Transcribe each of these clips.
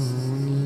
Sony.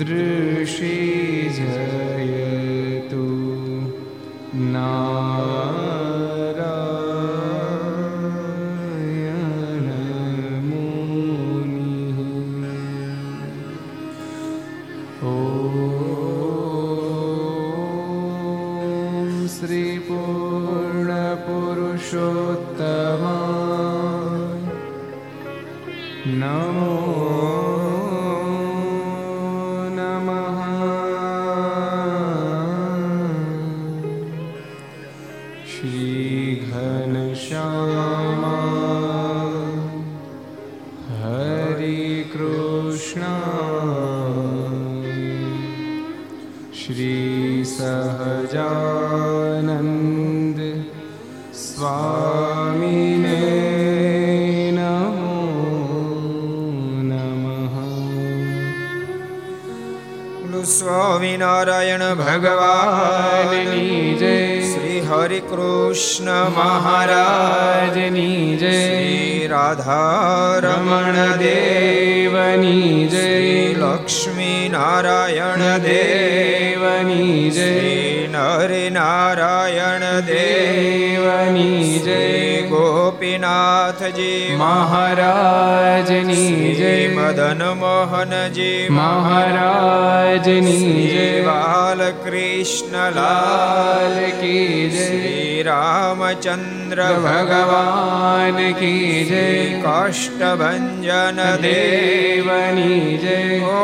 दृशि जयतु ना कृष्णलाल की जय रामचन्द्र भगवान् की जय काष्ठभञ्जन देवनी जय ओ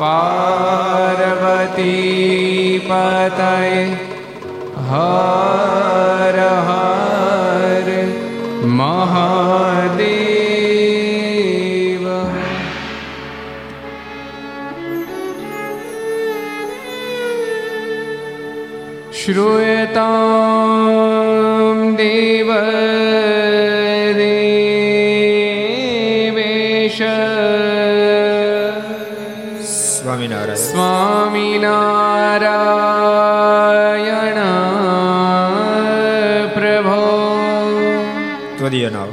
पार्वती पतये श्रूयतां देव देवेश स्वामिनारायण स्वामिनारायण प्रभो त्वदीयनाम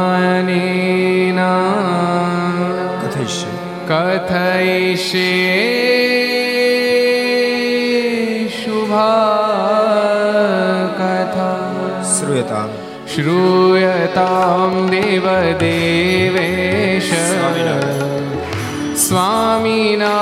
त्वदीयनावधानेन कथयिष्ये कथयिष्ये श्रूयतां देवदेवेश स्वामिना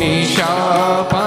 ऋषिं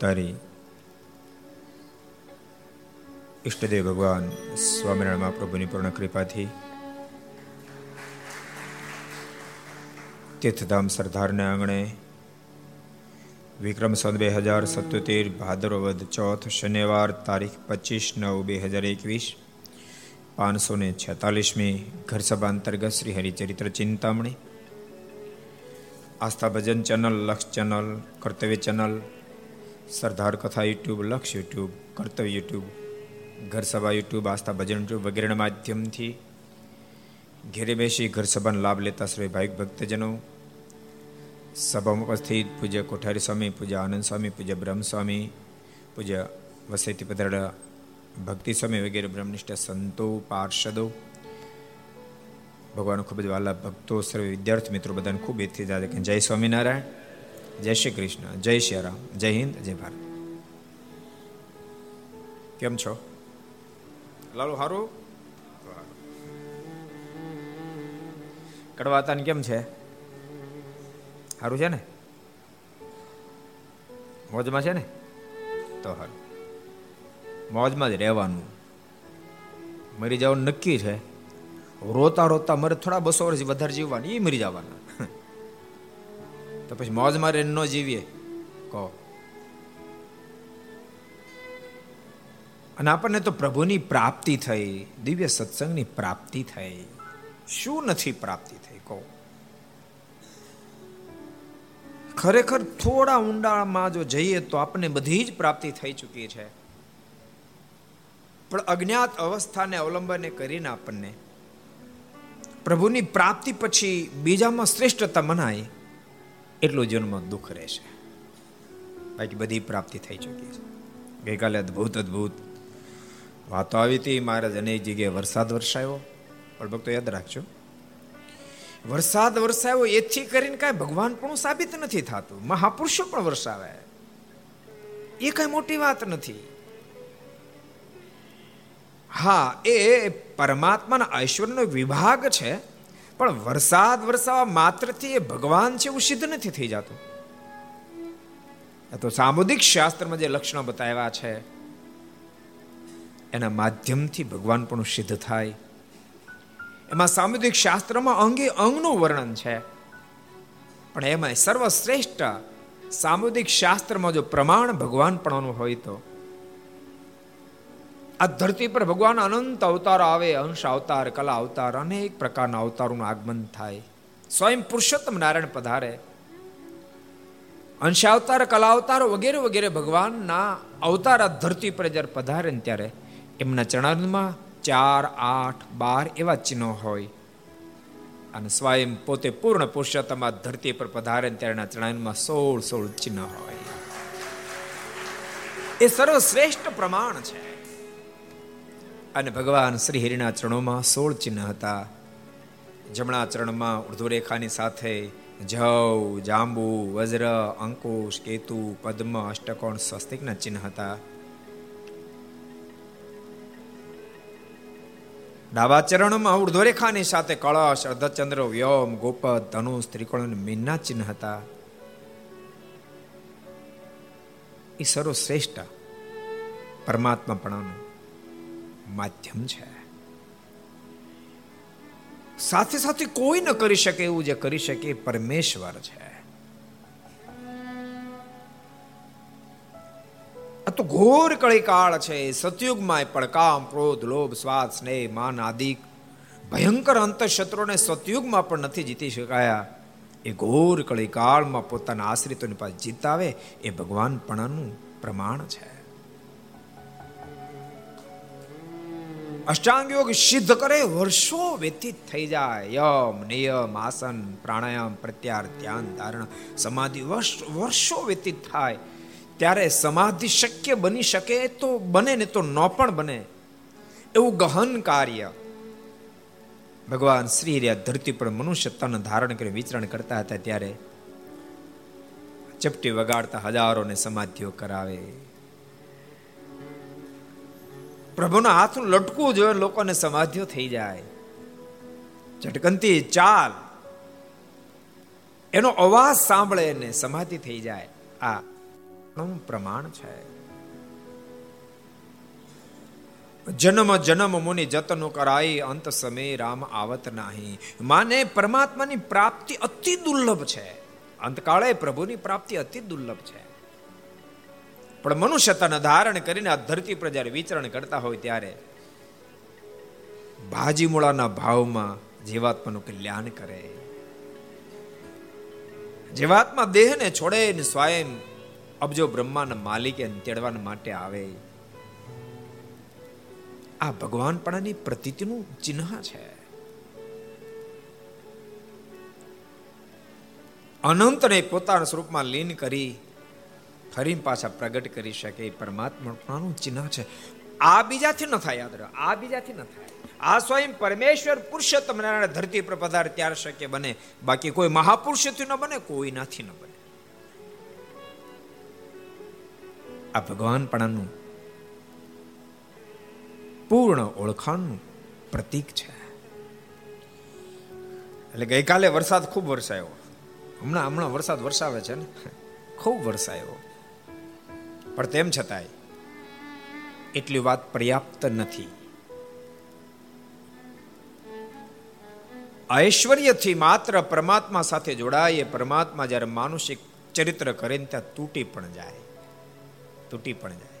સર્વ અવતારી ઈષ્ટદેવ ભગવાન સ્વામિનારાયણ મહાપ્રભુની પૂર્ણ કૃપાથી તીર્થધામ સરદારના આંગણે વિક્રમ સંત બે હજાર સત્યોતેર ભાદરવદ ચોથ શનિવાર તારીખ પચીસ નવ બે હજાર એકવીસ પાંચસો ને છેતાલીસમી ઘર સભા અંતર્ગત Shri Haricharitra Chintamani Aastha Bhajan channel Laksh channel Kartavya channel Sardar Katha YouTube, Laksh YouTube, કર્તવ્ય યુટ્યુબ ઘર સભા યુટ્યુબ, આસ્થા ભજન યુટ્યુબ વગેરેના માધ્યમથી ઘેરે બેસી ઘર સભાનો લાભ લેતા શ્રી ભાવિક ભક્તજનો સભામાં ઉપસ્થિત, પૂજ્ય કોઠારી સ્વામી, પૂજ્ય આનંદ સ્વામી, પૂજ્ય બ્રહ્મસ્વામી પૂજ્ય વસૈતી પધારેલા ભક્તિ સ્વામી વગેરે બ્રહ્મનિષ્ઠ સંતો, પાર્ષદો ભગવાન ખૂબ જ વાલા ભક્તો, સર્વે વિદ્યાર્થી મિત્રો બધાને ખૂબ એથી કે જય સ્વામિનારાયણ. જય શ્રી કૃષ્ણ, જય શ્રી રામ, જય હિન્દ, જય ભારત. કેમ છો? લાલુ, હારું? કડવાતાને કેમ છે? સારું છે ને? મોજમાં છે ને? તો હારું. મોજમાં જ રહેવાનું. મરી જવાનું નક્કી છે. રોતા રોતા મરે થોડા બસો વર્ષ વધારે જીવવાની એ મરી જવાના. તો પછી મોજ મારે ન જીવીએ. કહો. અને આપણને તો પ્રભુની પ્રાપ્તિ થઈ, દિવ્ય સત્સંગની પ્રાપ્તિ થઈ. શું નથી પ્રાપ્તિ થઈ? કહો. ખરેખર થોડા ઊંડામાં જો જઈએ તો આપણને બધી જ પ્રાપ્તિ થઈ ચૂકી છે. પણ અજ્ઞાત અવસ્થાને અવલંબને કરીને આપણને પ્રભુની પ્રાપ્તિ પછી બીજામાં શ્રેષ્ઠતા મનાય. એટલું જીવનમાં દુઃખ રહેશે બાકી બધી પ્રાપ્તિ થઈ ચૂકી છે. ગઈકાલે અદભુત અદભુત વાતો આવી હતી. મહારાજ અનેક જગ્યાએ વરસાદ વરસાયો. પણ ભક્તો, યાદ રાખજો, વરસાદ વરસાયો એથી કરીને કાંઈ ભગવાન પણ સાબિત નથી થતું. મહાપુરુષો પણ વરસાવે. એ કઈ મોટી વાત નથી. હા, એ પરમાત્માના ઐશ્વર્યનો વિભાગ છે. પણ વરસાદ વરસાવા માત્રથી એ ભગવાન છે એવું સિદ્ધ નથી થઈ જતું. તો સામુદિક શાસ્ત્રમાં જે લક્ષણો બતાવ્યા છે, એના માધ્યમથી ભગવાન પણ સિદ્ધ થાય. એમાં સામુદિક શાસ્ત્રમાં અંગે અંગનું વર્ણન છે. પણ એમાં સર્વશ્રેષ્ઠ સામુદિક શાસ્ત્રમાં જો પ્રમાણ ભગવાન પણ હોય તો આ ધરતી પર ભગવાન અનંત અવતાર આવે, અંશ અવતાર, કલા અવતાર, અનેક પ્રકારના અવતારોનું આગમન થાય. સ્વયં પુરુષોત્તમ નારાયણ પધારે. અંશ અવતાર, કલા અવતારો વગેરે વગેરે ભગવાનના અવતાર આ ધરતી પર જ્યારે પધારે ને ત્યારે એમના ચરણમાં ચાર, આઠ, બાર એવા ચિહ્નો હોય. અને સ્વયં પોતે પૂર્ણ પુરુષોત્તમ આ ધરતી પર પધારે ત્યારના ચરણમાં સોળ સોળ ચિહ્ન હોય. એ સર્વશ્રેષ્ઠ પ્રમાણ છે. અને ભગવાન શ્રી હરિના ચરણોમાં સોળ ચિહ્ન હતા. જમણા ચરણમાં ઉર્ધ્વરેખાની સાથે જવ, જાંબુ, વજ્ર, અંકુશ, કેતુ, પદ્મ, અષ્ટકોણ સ્વસ્તિકના ચિહ્ન હતા. ડાબા ચરણમાં ઉર્ધ્વરેખાની સાથે કળશ, અર્ધચંદ્ર, વ્યોમ, ગોપદ, ધનુષ, ત્રિકોણ મીનના ચિહ્ન હતા. એ સર્વશ્રેષ્ઠ પરમાત્મા પણ માધ્યમ છે. સાથે સાથે કોઈ ન કરી શકે એવું જે કરી શકે પરમેશ્વર છે. આ તો ઘોર કળી કાળ છે. સતયુગમાં પણ કામ ક્રોધ, લોભ, સ્વાદ, સ્નેહ, માન આદિ ભયંકર અંતઃશત્રુને સતયુગમાં પણ નથી જીતી શકાયા. એ ઘોર કળી કાળમાં પોતાના આશ્રિતોની પાસે જીતાવે એ ભગવાન પણનું પ્રમાણ છે. અષ્ટાંગ યોગ સિદ્ધ કરે, વર્ષો વ્યતીત થઈ જાય. યમ, નિયમ, આસન, પ્રાણાયામ પ્રત્યાર ધ્યાન, ધારણ, સમાધિ, વર્ષ વ્યતીત થાય. ત્યારે સમાધિ શક્ય બની શકે તો બને, ને તો ન પણ બને. એવું ગહન કાર્ય. ભગવાન શ્રી રહ્યા ધરતી પર મનુષ્ય તન ધારણ કરી વિચરણ કરતા હતા ત્યારે ચપટી વગાડતા હજારોને સમાધિઓ કરાવે. પ્રભુના હાથનું લટકવું જોઈએ, લોકોને સમાધિઓ થઈ જાય. ઝટકનતી ચાલ. એનો અવાજ સાંભળે ને સમાધિ થઈ જાય. આ પ્રમાણ છે. જન્મ જન્મ મુનિ જતનો કરાઈ, અંત સમય રામ આવત નહીં. માને પરમાત્માની પ્રાપ્તિ અતિ દુર્લભ છે. અંતકાળે પ્રભુની પ્રાપ્તિ અતિ દુર્લભ છે. પણ મનુષ્યતાને ધારણ કરીને આ ધરતી પર જ્યારે વિચરણ કરતા હોય ત્યારે ભાજીમૂળાના ભાવમાં જીવાત્માનું કલ્યાણ કરે. જીવાત્મા દેહને છોડે ને સ્વયં અબજો બ્રહ્માના માલિકે તેડવા માટે આવે. આ ભગવાનપણાની પ્રતીતિનું ચિહ્ન છે. અનંતને પોતાના સ્વરૂપમાં લીન કરી ફરી પાછા પ્રગટ કરી શકે એ પરમાત્માનું ચિહ્ન છે. આ બીજાથી ન થાય, યાદ રહ્યો આ બીજાથી ન થાય. આ સ્વયં પરમેશ્વર પુરુષોત્તમ નારાયણ ધરતી પર પધાર ત્યાર શક્ય બને. બાકી કોઈ મહાપુરુષથી ન બને કોઈ નાથી ન બને. આ ભગવાનપણાનું પૂર્ણ ઓળખાણનું પ્રતીક છે. એટલે ગઈકાલે વરસાદ ખૂબ વરસાયો. હમણાં હમણાં વરસાદ વરસાવે છે ને? ખૂબ વરસાયો. પણ તેમ છતાંય એટલી વાત પર્યાપ્ત નથી. ઐશ્વર્યથી માત્ર પરમાત્મા સાથે જોડાય પરમાત્મા જ્યારે માનુષિક ચરિત્ર કરે ત્યાં તૂટી પણ જાય. તૂટી પણ જાય.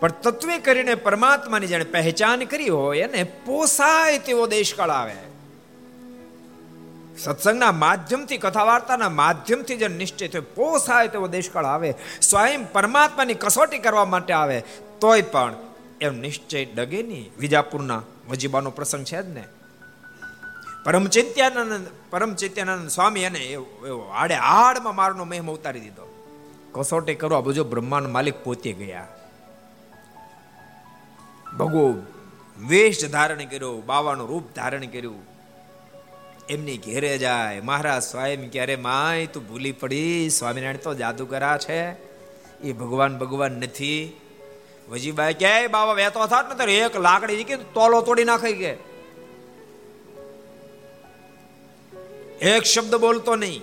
પણ તત્વે કરીને પરમાત્માની જેને પહેચાન કરી હોય એને પોસાય તેવો દેશકાળ આવે. સત્સંગના માધ્યમથી કથા વાર્તાના માધ્યમથી જે નિશ્ચય થયો પોસાય તેવો દેશકાળ આવે, સ્વયં પરમાત્માની કસોટી કરવા માટે આવે, તોય પણ એમ નિશ્ચય ડગે નહીં વિજાપુરના વજીબાનો પ્રસંગ છે જ ને. પરમ ચિત્યાનંદ પરમ ચિત્યાનંદ સ્વામી એને એવો આડે આડમાં મારનો મહેમ ઉતારી દીધો. કસોટી કરવા બધો બ્રહ્માંડ માલિક પોતે ગયા. ભગવો વેશ ધારણ કર્યો, બાવાનું રૂપ ધારણ કર્યું એમની ઘેરે જાય. મહારાજ સ્વયં ક્યારે માય તું ભૂલી પડી? સ્વામિનારાયણ તો જાદુગરા છે. એ ભગવાન ભગવાન નથી. વજીબાઈ કે બાબા વેતો થાત ને એક લાકડી કે તોલો તોડી નાખી કે. એક શબ્દ બોલતો નહીં.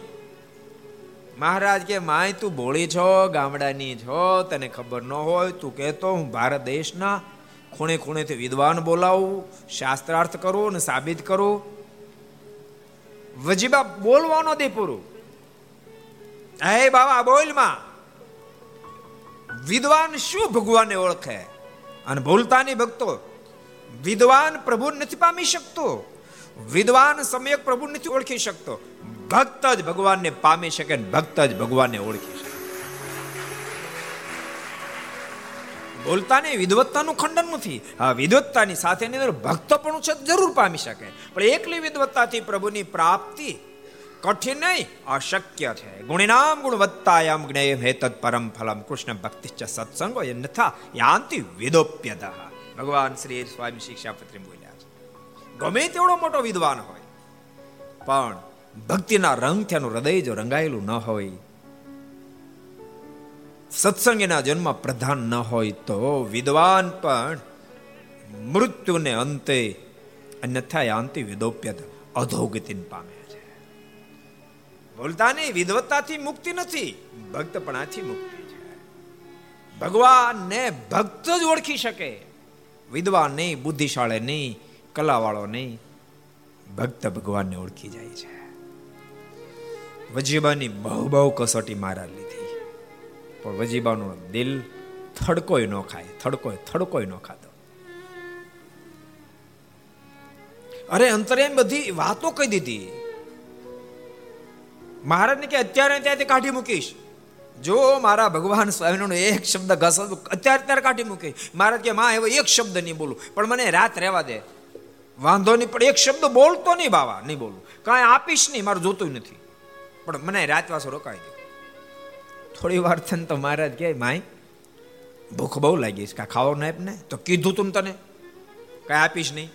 મહારાજ કે, માય તું ભોળી છો, ગામડાની છો, તને ખબર ન હોય, તું કહેતો હું ભારત દેશના ખૂણે ખૂણેથી વિદ્વાન બોલાવું, શાસ્ત્રાર્થ કરું અને સાબિત કરું. વજીબા બોલવાનો દે પૂરું. હે બાબા બોલમાં. વિદ્વાન શું ભગવાનને ઓળખે? અને ભૂલતાની ભક્તો, વિદ્વાન પ્રભુ નથી પામી શકતો. વિદ્વાન સમ્યક પ્રભુ નથી ઓળખી શકતો. ભક્ત જ ભગવાનને પામી શકે ભક્ત જ ભગવાનને ઓળખી શકે બોલતાને વિદવત્તાનું ખંડન નથી. આ વિદવત્તાની સાથેની અંદર ભક્તપણું છે, જરૂર પામી શકે. પણ એકલી વિદવત્તાથી પ્રભુની પ્રાપ્તિ કઠિન નહીં, અશક્ય છે. ગુણિનામ ગુણવત્તાયામ જ્ઞેય હેતત પરમ ફલમ. કૃષ્ણ ભક્તિ ચ સત્સંગો નથા યાંતિ વિદોપ્યદ ભગવાન શ્રી સ્વામી શિક્ષાપત્રી બોલ્યા છે. ગમે તેવડો મોટો વિદ્વાન હોય, પણ ભક્તિના રંગથી એનું હૃદય જો રંગાયેલું ન હોય સત્સંગના જન્મ પ્રધાન ન હોય તો વિદ્વાન પણ મૃત્યુને અંતે અન્યથા અંતે વિદોપ્યત અધોગતિ પામે છે. બોલતા નહીં વિદવત્તાથી મુક્તિ નથી, ભક્તપણાથી મુક્તિ છે. ભગવાનને ભક્ત જ ઓળખી શકે. વિદ્વાન નહીં બુદ્ધિશાળી નહીં કલાવાળો નહીં ભક્ત ભગવાનને ઓળખી જાય છે. વજીબાની બહુ બહુ કસોટી મારા લીધી. પણ વજીબાનું દિલ થડકોય ન ખાય, થડકોય થડકોય ન ખાતો. અરે અંતરે બધી વાતો કહી દીધી. મહારાજને કે અત્યારે ત્યાંથી કાઢી મૂકીશ. જો મારા ભગવાન સ્વામીનો એક શબ્દ ઘસ અત્યારે ત્યારે કાઢી મૂકી મહારાજ કે, માં, એવો એક શબ્દ નહીં બોલું. પણ મને રાત રહેવા દે. વાંધો નહીં, પણ એક શબ્દ બોલતો નહીં, બાવા. નહીં બોલું. કાંઈ આપીશ નહીં, મારું જોતું નથી. પણ મને રાત વાસો રોકાઈ દે થોડી વાર થઈને તો મહારાજ કહે માય ભૂખ બહુ લાગી છે. કાંઈ ખાવાનું આપ ને તો કીધું તું તને, કાંઈ આપીશ નહીં.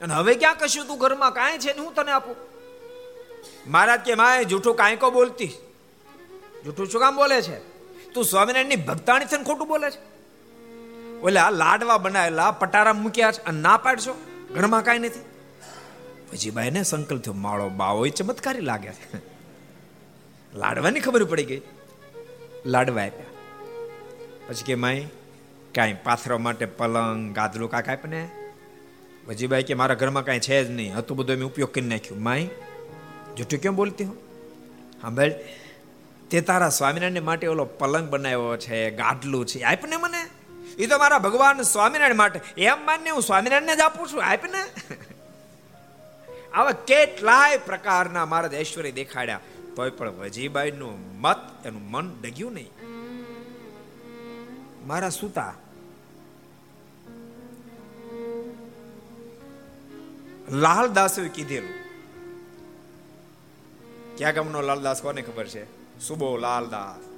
અને હવે ક્યાં કશું તું ઘરમાં કાંઈ છે ને હું તને આપું? મહારાજ કે માય જૂઠું કાંઈ કો બોલતી. જૂઠું શું કામ બોલે છે? તું સ્વામિનારાયણની ભક્તાણી છે ખોટું બોલે છે? ઓલે આ લાડવા બનાવેલા, પટારા મૂક્યા છે અને ના પાડશો? ઘરમાં કાંઈ નથી? પછી ભાઈને સંકલ્પ થયો, માળો બાવો ચમત્કારી લાગે છે. લાડવાની ખબર પડી ગઈ. લાડવા આપ્યા. પછી કે માય કાંઈ પાથરવા માટે પલંગ, ગાદલું કાંઈક આપ ને વજીભાઈ કે, મારા ઘરમાં કાંઈ છે જ નહીં. હતું બધું મેં ઉપયોગ કરી નાખ્યું. માય જૂઠું કેમ બોલતી હું? સાંભળ તે તારા સ્વામિનારાયણ માટે ઓલો પલંગ બનાવ્યો છે ગાડલું છે. આપને મને? એ તો મારા ભગવાન સ્વામિનારાયણ માટે. એમ માનને હું સ્વામિનારાયણને જ આપું છું. આપને? આવા કેટલાય પ્રકારના મારા ઐશ્વર્ય દેખાડ્યા. તોય પણ વજીબાઈનું મત એનું મન ડગ્યું નહીં. મારા સુતા. લાલદાસે કીધેલું. ક્યાં ગામનો લાલદાસ કોને ખબર છે? સુબો લાલદાસ.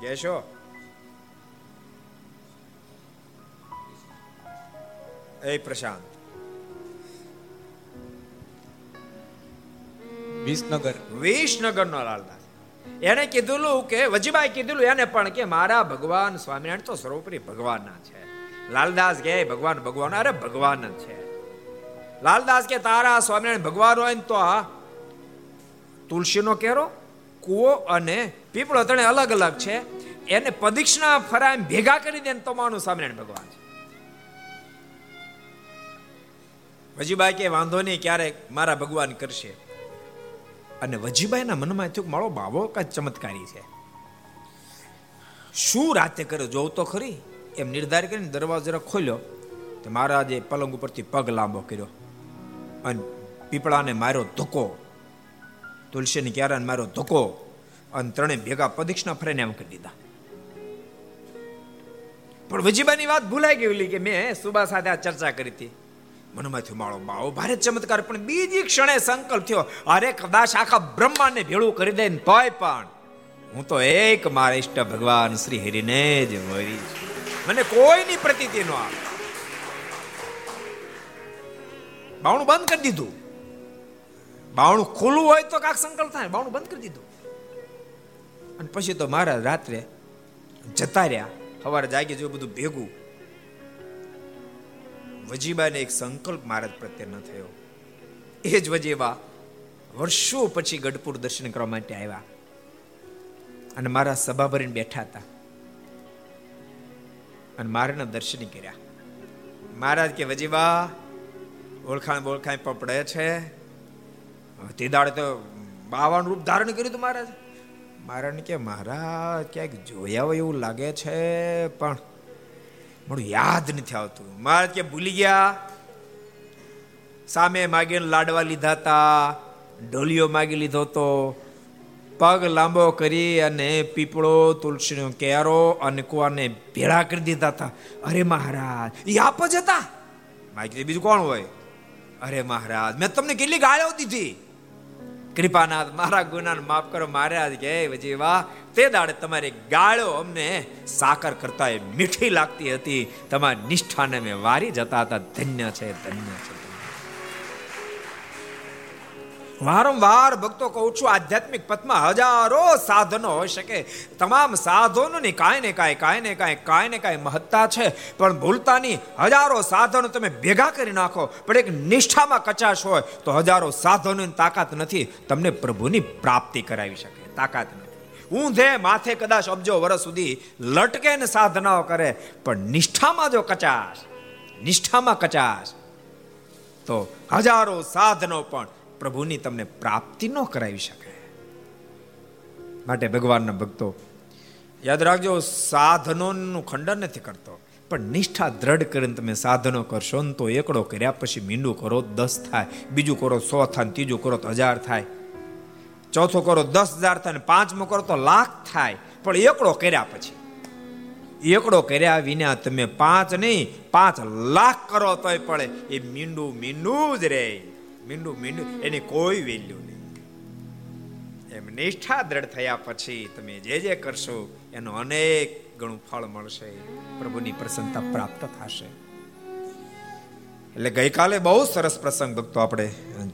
કહેશો? એ પ્રશાંત. વિસનગર. વિસનગર નો લાલદાસ. એને કીધું કે, વજીભાઈ કીધું એને પણ કે, મારા ભગવાન સ્વામિનારાયણ તો સર્વોપરી ભગવાનના છે. લાલદાસ કે ભગવાન ભગવાન, અરે ભગવાન જ છે. લાલદાસ કે તારા સ્વામિનારાયણ ભગવાન હોય ને તો આ તુલસીનો કેરો, કુવો અને પીપળો તણે અલગ અલગ છે. એને પદીક્ષના ફરાય ભેગા કરી દે તો માનું સ્વામિનારાયણ ભગવાન છે. વજીભાઈ કે વાંધો નહીં, ક્યારેક મારા ભગવાન કરશે. અને વજીભાઈના મનમાં થયું મારો બાવો કઈ ચમત્કારી છે. શું રાતે કરે જોવ તો ખરી. એમ નિર્ધાર કરીને દરવાજો જરા ખોલ્યો તો મહારાજે પલંગ ઉપરથી પગ લાંબો કર્યો અને પીપળાને માર્યો ધોકો. તુલસીની ક્યારાને માર્યો ધોકો અને ત્રણે ભેગા પદીક્ષના ફરીને એમ કરી દીધા. પણ વજીબાની વાત ભૂલાઈ ગયેલી કે મેં સુબા સાથે આ ચર્ચા કરી હતી. મનમાંથી માળો માવો. ભારે ચમત્કાર, પણ બીજી ક્ષણે સંકલ્પ થયો. અરે કદાચ આખા બ્રહ્માંડને ભેળું કરી દે તોય પણ હું તો એક મારા ઈષ્ટ ભગવાન શ્રી હરિને જ મરી મને કોઈની પ્રતીતિ ન આવે. બાવણું બંધ કરી દીધું. બાવણું ખુલ્લું હોય તો કાક સંકલ્પ થાય. બાવણું બંધ કરી દીધું. અને પછી તો મારા રાત્રે જતા રહ્યા. સવારે જાગી જોયું બધું ભેગું. વજીબાને એક સંકલ્પ મહારાજ ન થયો. એ જ વજીબા વર્ષો પછી ગઢપુર દર્શન કરવા માટે આવ્યા. અને મારા સભા ભરીને બેઠા હતા. અને મારાના દર્શન કર્યા. મહારાજ કે, વજીબા, ઓળખાણ બોળખાણ પપડે છે? તે દાડે તો બાવાનું રૂપ ધારણ કર્યું હતું મહારાજ. મહારાજ કે, મહારાજ, ક્યાંક જોયા હોય એવું લાગે છે, પણ મારું યાદ નથી આવતું. મહારાજ કે ભૂલી ગયા. સામે માગીને લાડવા લીધા હતા. ઢોલિયો માગી લીધો તો પગ લાંબો કરી અને પીપળો, તુલસીનો કેરો અને કુવાને ભેળા કરી દીધા હતા. અરે મહારાજ એ આપ જ હતા. માગી બીજું કોણ હોય? અરે મહારાજ, મેં તમને કેટલી ગાળો દીધી. કૃપાનાથ, મારા ગુનાને માફ કરો, મારે આજ કે વજી વાહ તે દાડે તમારી ગાળો અમને સાકર કરતા એ મીઠી લાગતી હતી. તમારી નિષ્ઠાને મેં વારી જતા હતા. ધન્ય છે ધન્ય છે. વારંવાર ભક્તો કહું છું, આધ્યાત્મિક પથમાં હજારો સાધનો હોઈ શકે. તમામ સાધનોની કાંઈ ને કાંઈ કાંઈ ને કાંઈ કાંઈ ને કાંઈ મહત્તા છે. પણ ભૂલતાની હજારો સાધનો તમે ભેગા કરી નાખો, પણ એક નિષ્ઠામાં કચાશ હોય, તો હજારો સાધનોની તાકાત નથી. તમને પ્રભુની પ્રાપ્તિ કરાવી શકે. તાકાત નથી. ઊંધે માથે કદાચ અબજો વર્ષ સુધી લટકે ને સાધનાઓ કરે, પણ નિષ્ઠામાં જો કચાશ, નિષ્ઠામાં કચાશ, તો હજારો સાધનો પણ પ્રભુની તમને પ્રાપ્તિ ન કરાવી શકે. માટે ભગવાનના ભક્તો, યાદ રાખજો, સાધનોનું ખંડન નથી કરતો, પણ નિષ્ઠા દ્રઢ કરીને તમે સાધનો કરશો ને તો એકડો કર્યા પછી મીંડું કરો, દસ થાય, બીજું કરો સો થાય ત્રીજું કરો તો હજાર થાય. ચોથો કરો દસ હજાર થાય પાંચમો કરો તો લાખ થાય, પણ એકડો કર્યા પછી. એકડો કર્યા વિના તમે પાંચ નહીં, પાંચ લાખ કરો તોય પડે, એ મીંડું મીંડું જ રહે. મીંડું મીંડું, એની કોઈ વેલ્યુ નહીં. એમ નિષ્ઠા દ્રઢ થયા પછી તમે જે જે કરશો, એનો અનેક ગણું ફળ મળશે. પ્રભુની પ્રસન્નતા પ્રાપ્ત થશે. એટલે ગઈકાલે બહુ સરસ પ્રસંગ ભક્તો આપણે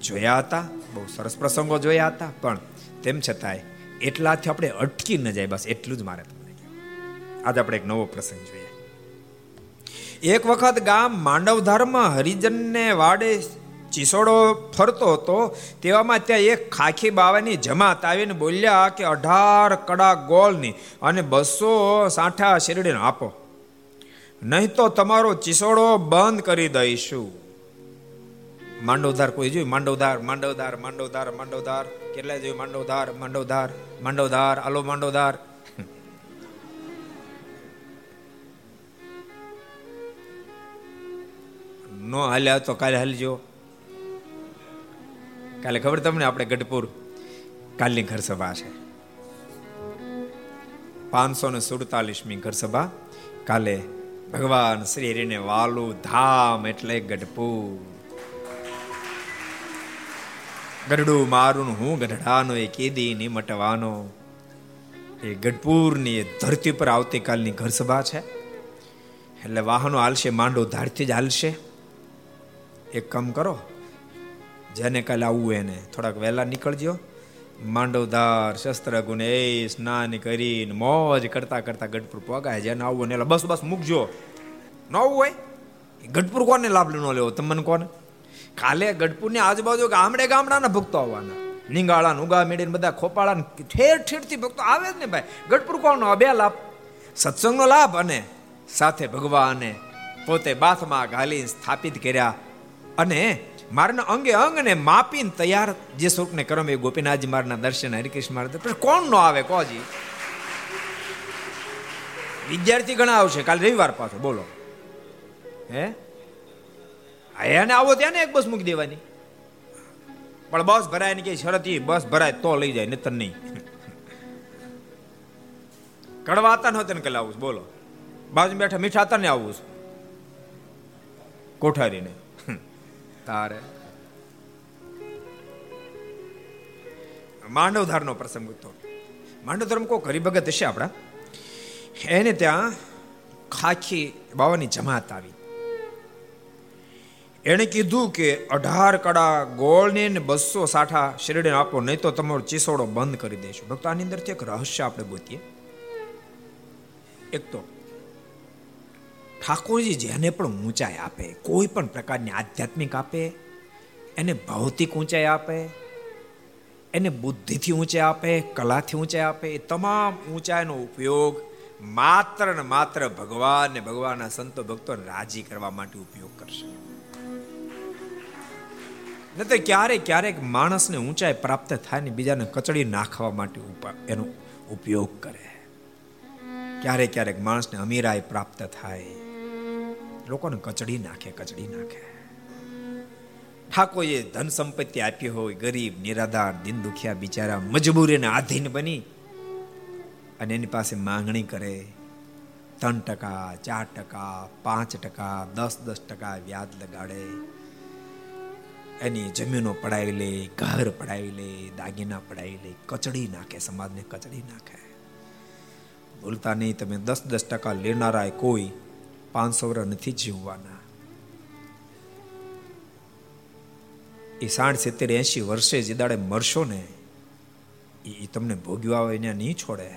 જોયા હતા, બહુ સરસ પ્રસંગો જોયા હતા, પણ તેમ છતાંય એટલાથી આપણે અટકી ન જાય, બસ એટલું જ મારે તમને આજે આપણે એક નવો પ્રસંગ જોઈએ. એક વખત ગામ માંડવધારમાં હરિજનને વાડે ચીસોડો ફરતો હતો, તેવામાં ત્યાં એક ખાખી બાવાની જમાત આવીને બોલ્યા કે, અઢાર કડા ગોળની અને બસો સાઠા શેરડીને આપો. નહીં તો તમારો ચીસોડો બંધ કરી દઈશું. માંડવધાર કોઈ જોયું? માંડવધાર માંડવધાર માંડવધાર માંડવધાર. કેટલા જોયું? માંડવધાર માંડવધાર માંડવધાર. આલો માંડવધાર. નો હાલ્યા તો કાલે હાલજો. કાલે ખબર તમને આપણે ગઢપુર કાલની ઘર સભા છે. પાંચસો ને સુડતાલીસમી ઘર સભા કાલે ભગવાન શ્રી હરિને વાલુ ધામ એટલે ગઢપુર. ગઢડું મારું હું ગઢડાનો એ કેદી નિમટવાનો. એ ગઢપુરની એ ધરતી પર આવતીકાલની ઘર સભા છે. એટલે વાહનો હાલશે, માંડો ધારથી જ હાલશે. એક કામ કરો જેને કાલે આવવું એને. થોડાક વહેલા નીકળજો. માંડવધાર શસ્ત્ર ગુને એ સ્નાન કરીને મોજ કરતા કરતા ગઢપુર પગાય. જેને આવવું ને બસ બસ મૂકજો. ન આવવું હોય ગઢપુર કોને લાભ ન લેવો? તમને કોને? કાલે ગઢપુરની આજુબાજુ ગામડે ગામડાના ભક્તો આવવાના. નિંગાળા ઉગા મેળીને બધા ખોપાળા ઠેર ઠેરથી ભક્તો આવે જ ને ભાઈ. ગઢપુર કોનો? બે લાભ. સત્સંગનો લાભ અને સાથે ભગવાને પોતે બાથમાં ઘાલી સ્થાપિત કર્યા અને મારના અંગે અંગ ને માપીને તૈયાર જે સ્વરૂપને કરમ એ ગોપીનાથજી મારના દર્શન, હરિકૃષ્ણ મારા કોણ નો આવે કોજી? વિદ્યાર્થી ઘણા આવશે. કાલે રવિવાર પાછો. બોલો. હે? એને આવો ત્યાં એક બસ મૂકી દેવાની. પણ બસ ભરાય ને કે શરત બસ ભરાય તો લઈ જાય નતર નહીં. કડવાતા નહોતા ને કલા આવું બોલો. બાજુ બેઠા મીઠા હતા ને આવું કોઠારીને. તારે માંડવધારનો પ્રસંગ હતો માંડવધર્મ કોઈ હરિભગત હશે આપણા એને ત્યાં ખાખી બાવાની જમાત આવી એણે કીધું કે અઢાર કડા ગોળને ને બસો સાઠા શેરડીને આપો નહીં તો તમારો ચીસોડો બંધ કરી દઈશું ભક્તો આની અંદરથી એક રહસ્ય આપણે ગોતીએ એક તો ઠાકોરજી જેને પણ ઊંચાઈ આપે, કોઈ પણ પ્રકારની આધ્યાત્મિક આપે, એને ભૌતિક ઊંચાઈ આપે, એને બુદ્ધિથી ઊંચાઈ આપે, કલાથી ઊંચાઈ આપે, એ તમામ ઊંચાઈનો ઉપયોગ માત્ર ને માત્ર ભગવાન ને ભગવાનના સંતો ભક્તો રાજી કરવા માટે ઉપયોગ કરશે. નહીં ક્યારેક ક્યારેક માણસને ઊંચાઈ પ્રાપ્ત થાય ને બીજાને કચડી નાખવા માટે એનો ઉપયોગ કરે. ક્યારેક ક્યારેક માણસને અમીરાય પ્રાપ્ત થાય. લોકોને કચડી નાખે કચડી નાખે. ઠાકોરે ધન સંપત્તિ આપી હોય, ગરીબ, નિરાધાર દિન દુખિયા બિચારા મજબૂરીને આધીન બની અને એની પાસે માંગણી કરે. ત્રણ ટકા, ચાર ટકા, પાંચ ટકા, દસ દસ ટકા વ્યાજ લગાડે. એની જમીનો પડાવી લે, ઘર પડાવી લે, દાગીના પડાવી લે, કચડી નાખે, સમાજને કચડી નાખે. ભૂલતા નહીં તમે દસ દસ ટકા લેનારા કોઈ પાંચસો વર્ષ નથી જીવવાના. એ સાઠ, સિત્તેર એસી વર્ષે જે દાડે મરશો ને, એ તમને ભોગ્યો આવે એને નહીં છોડે.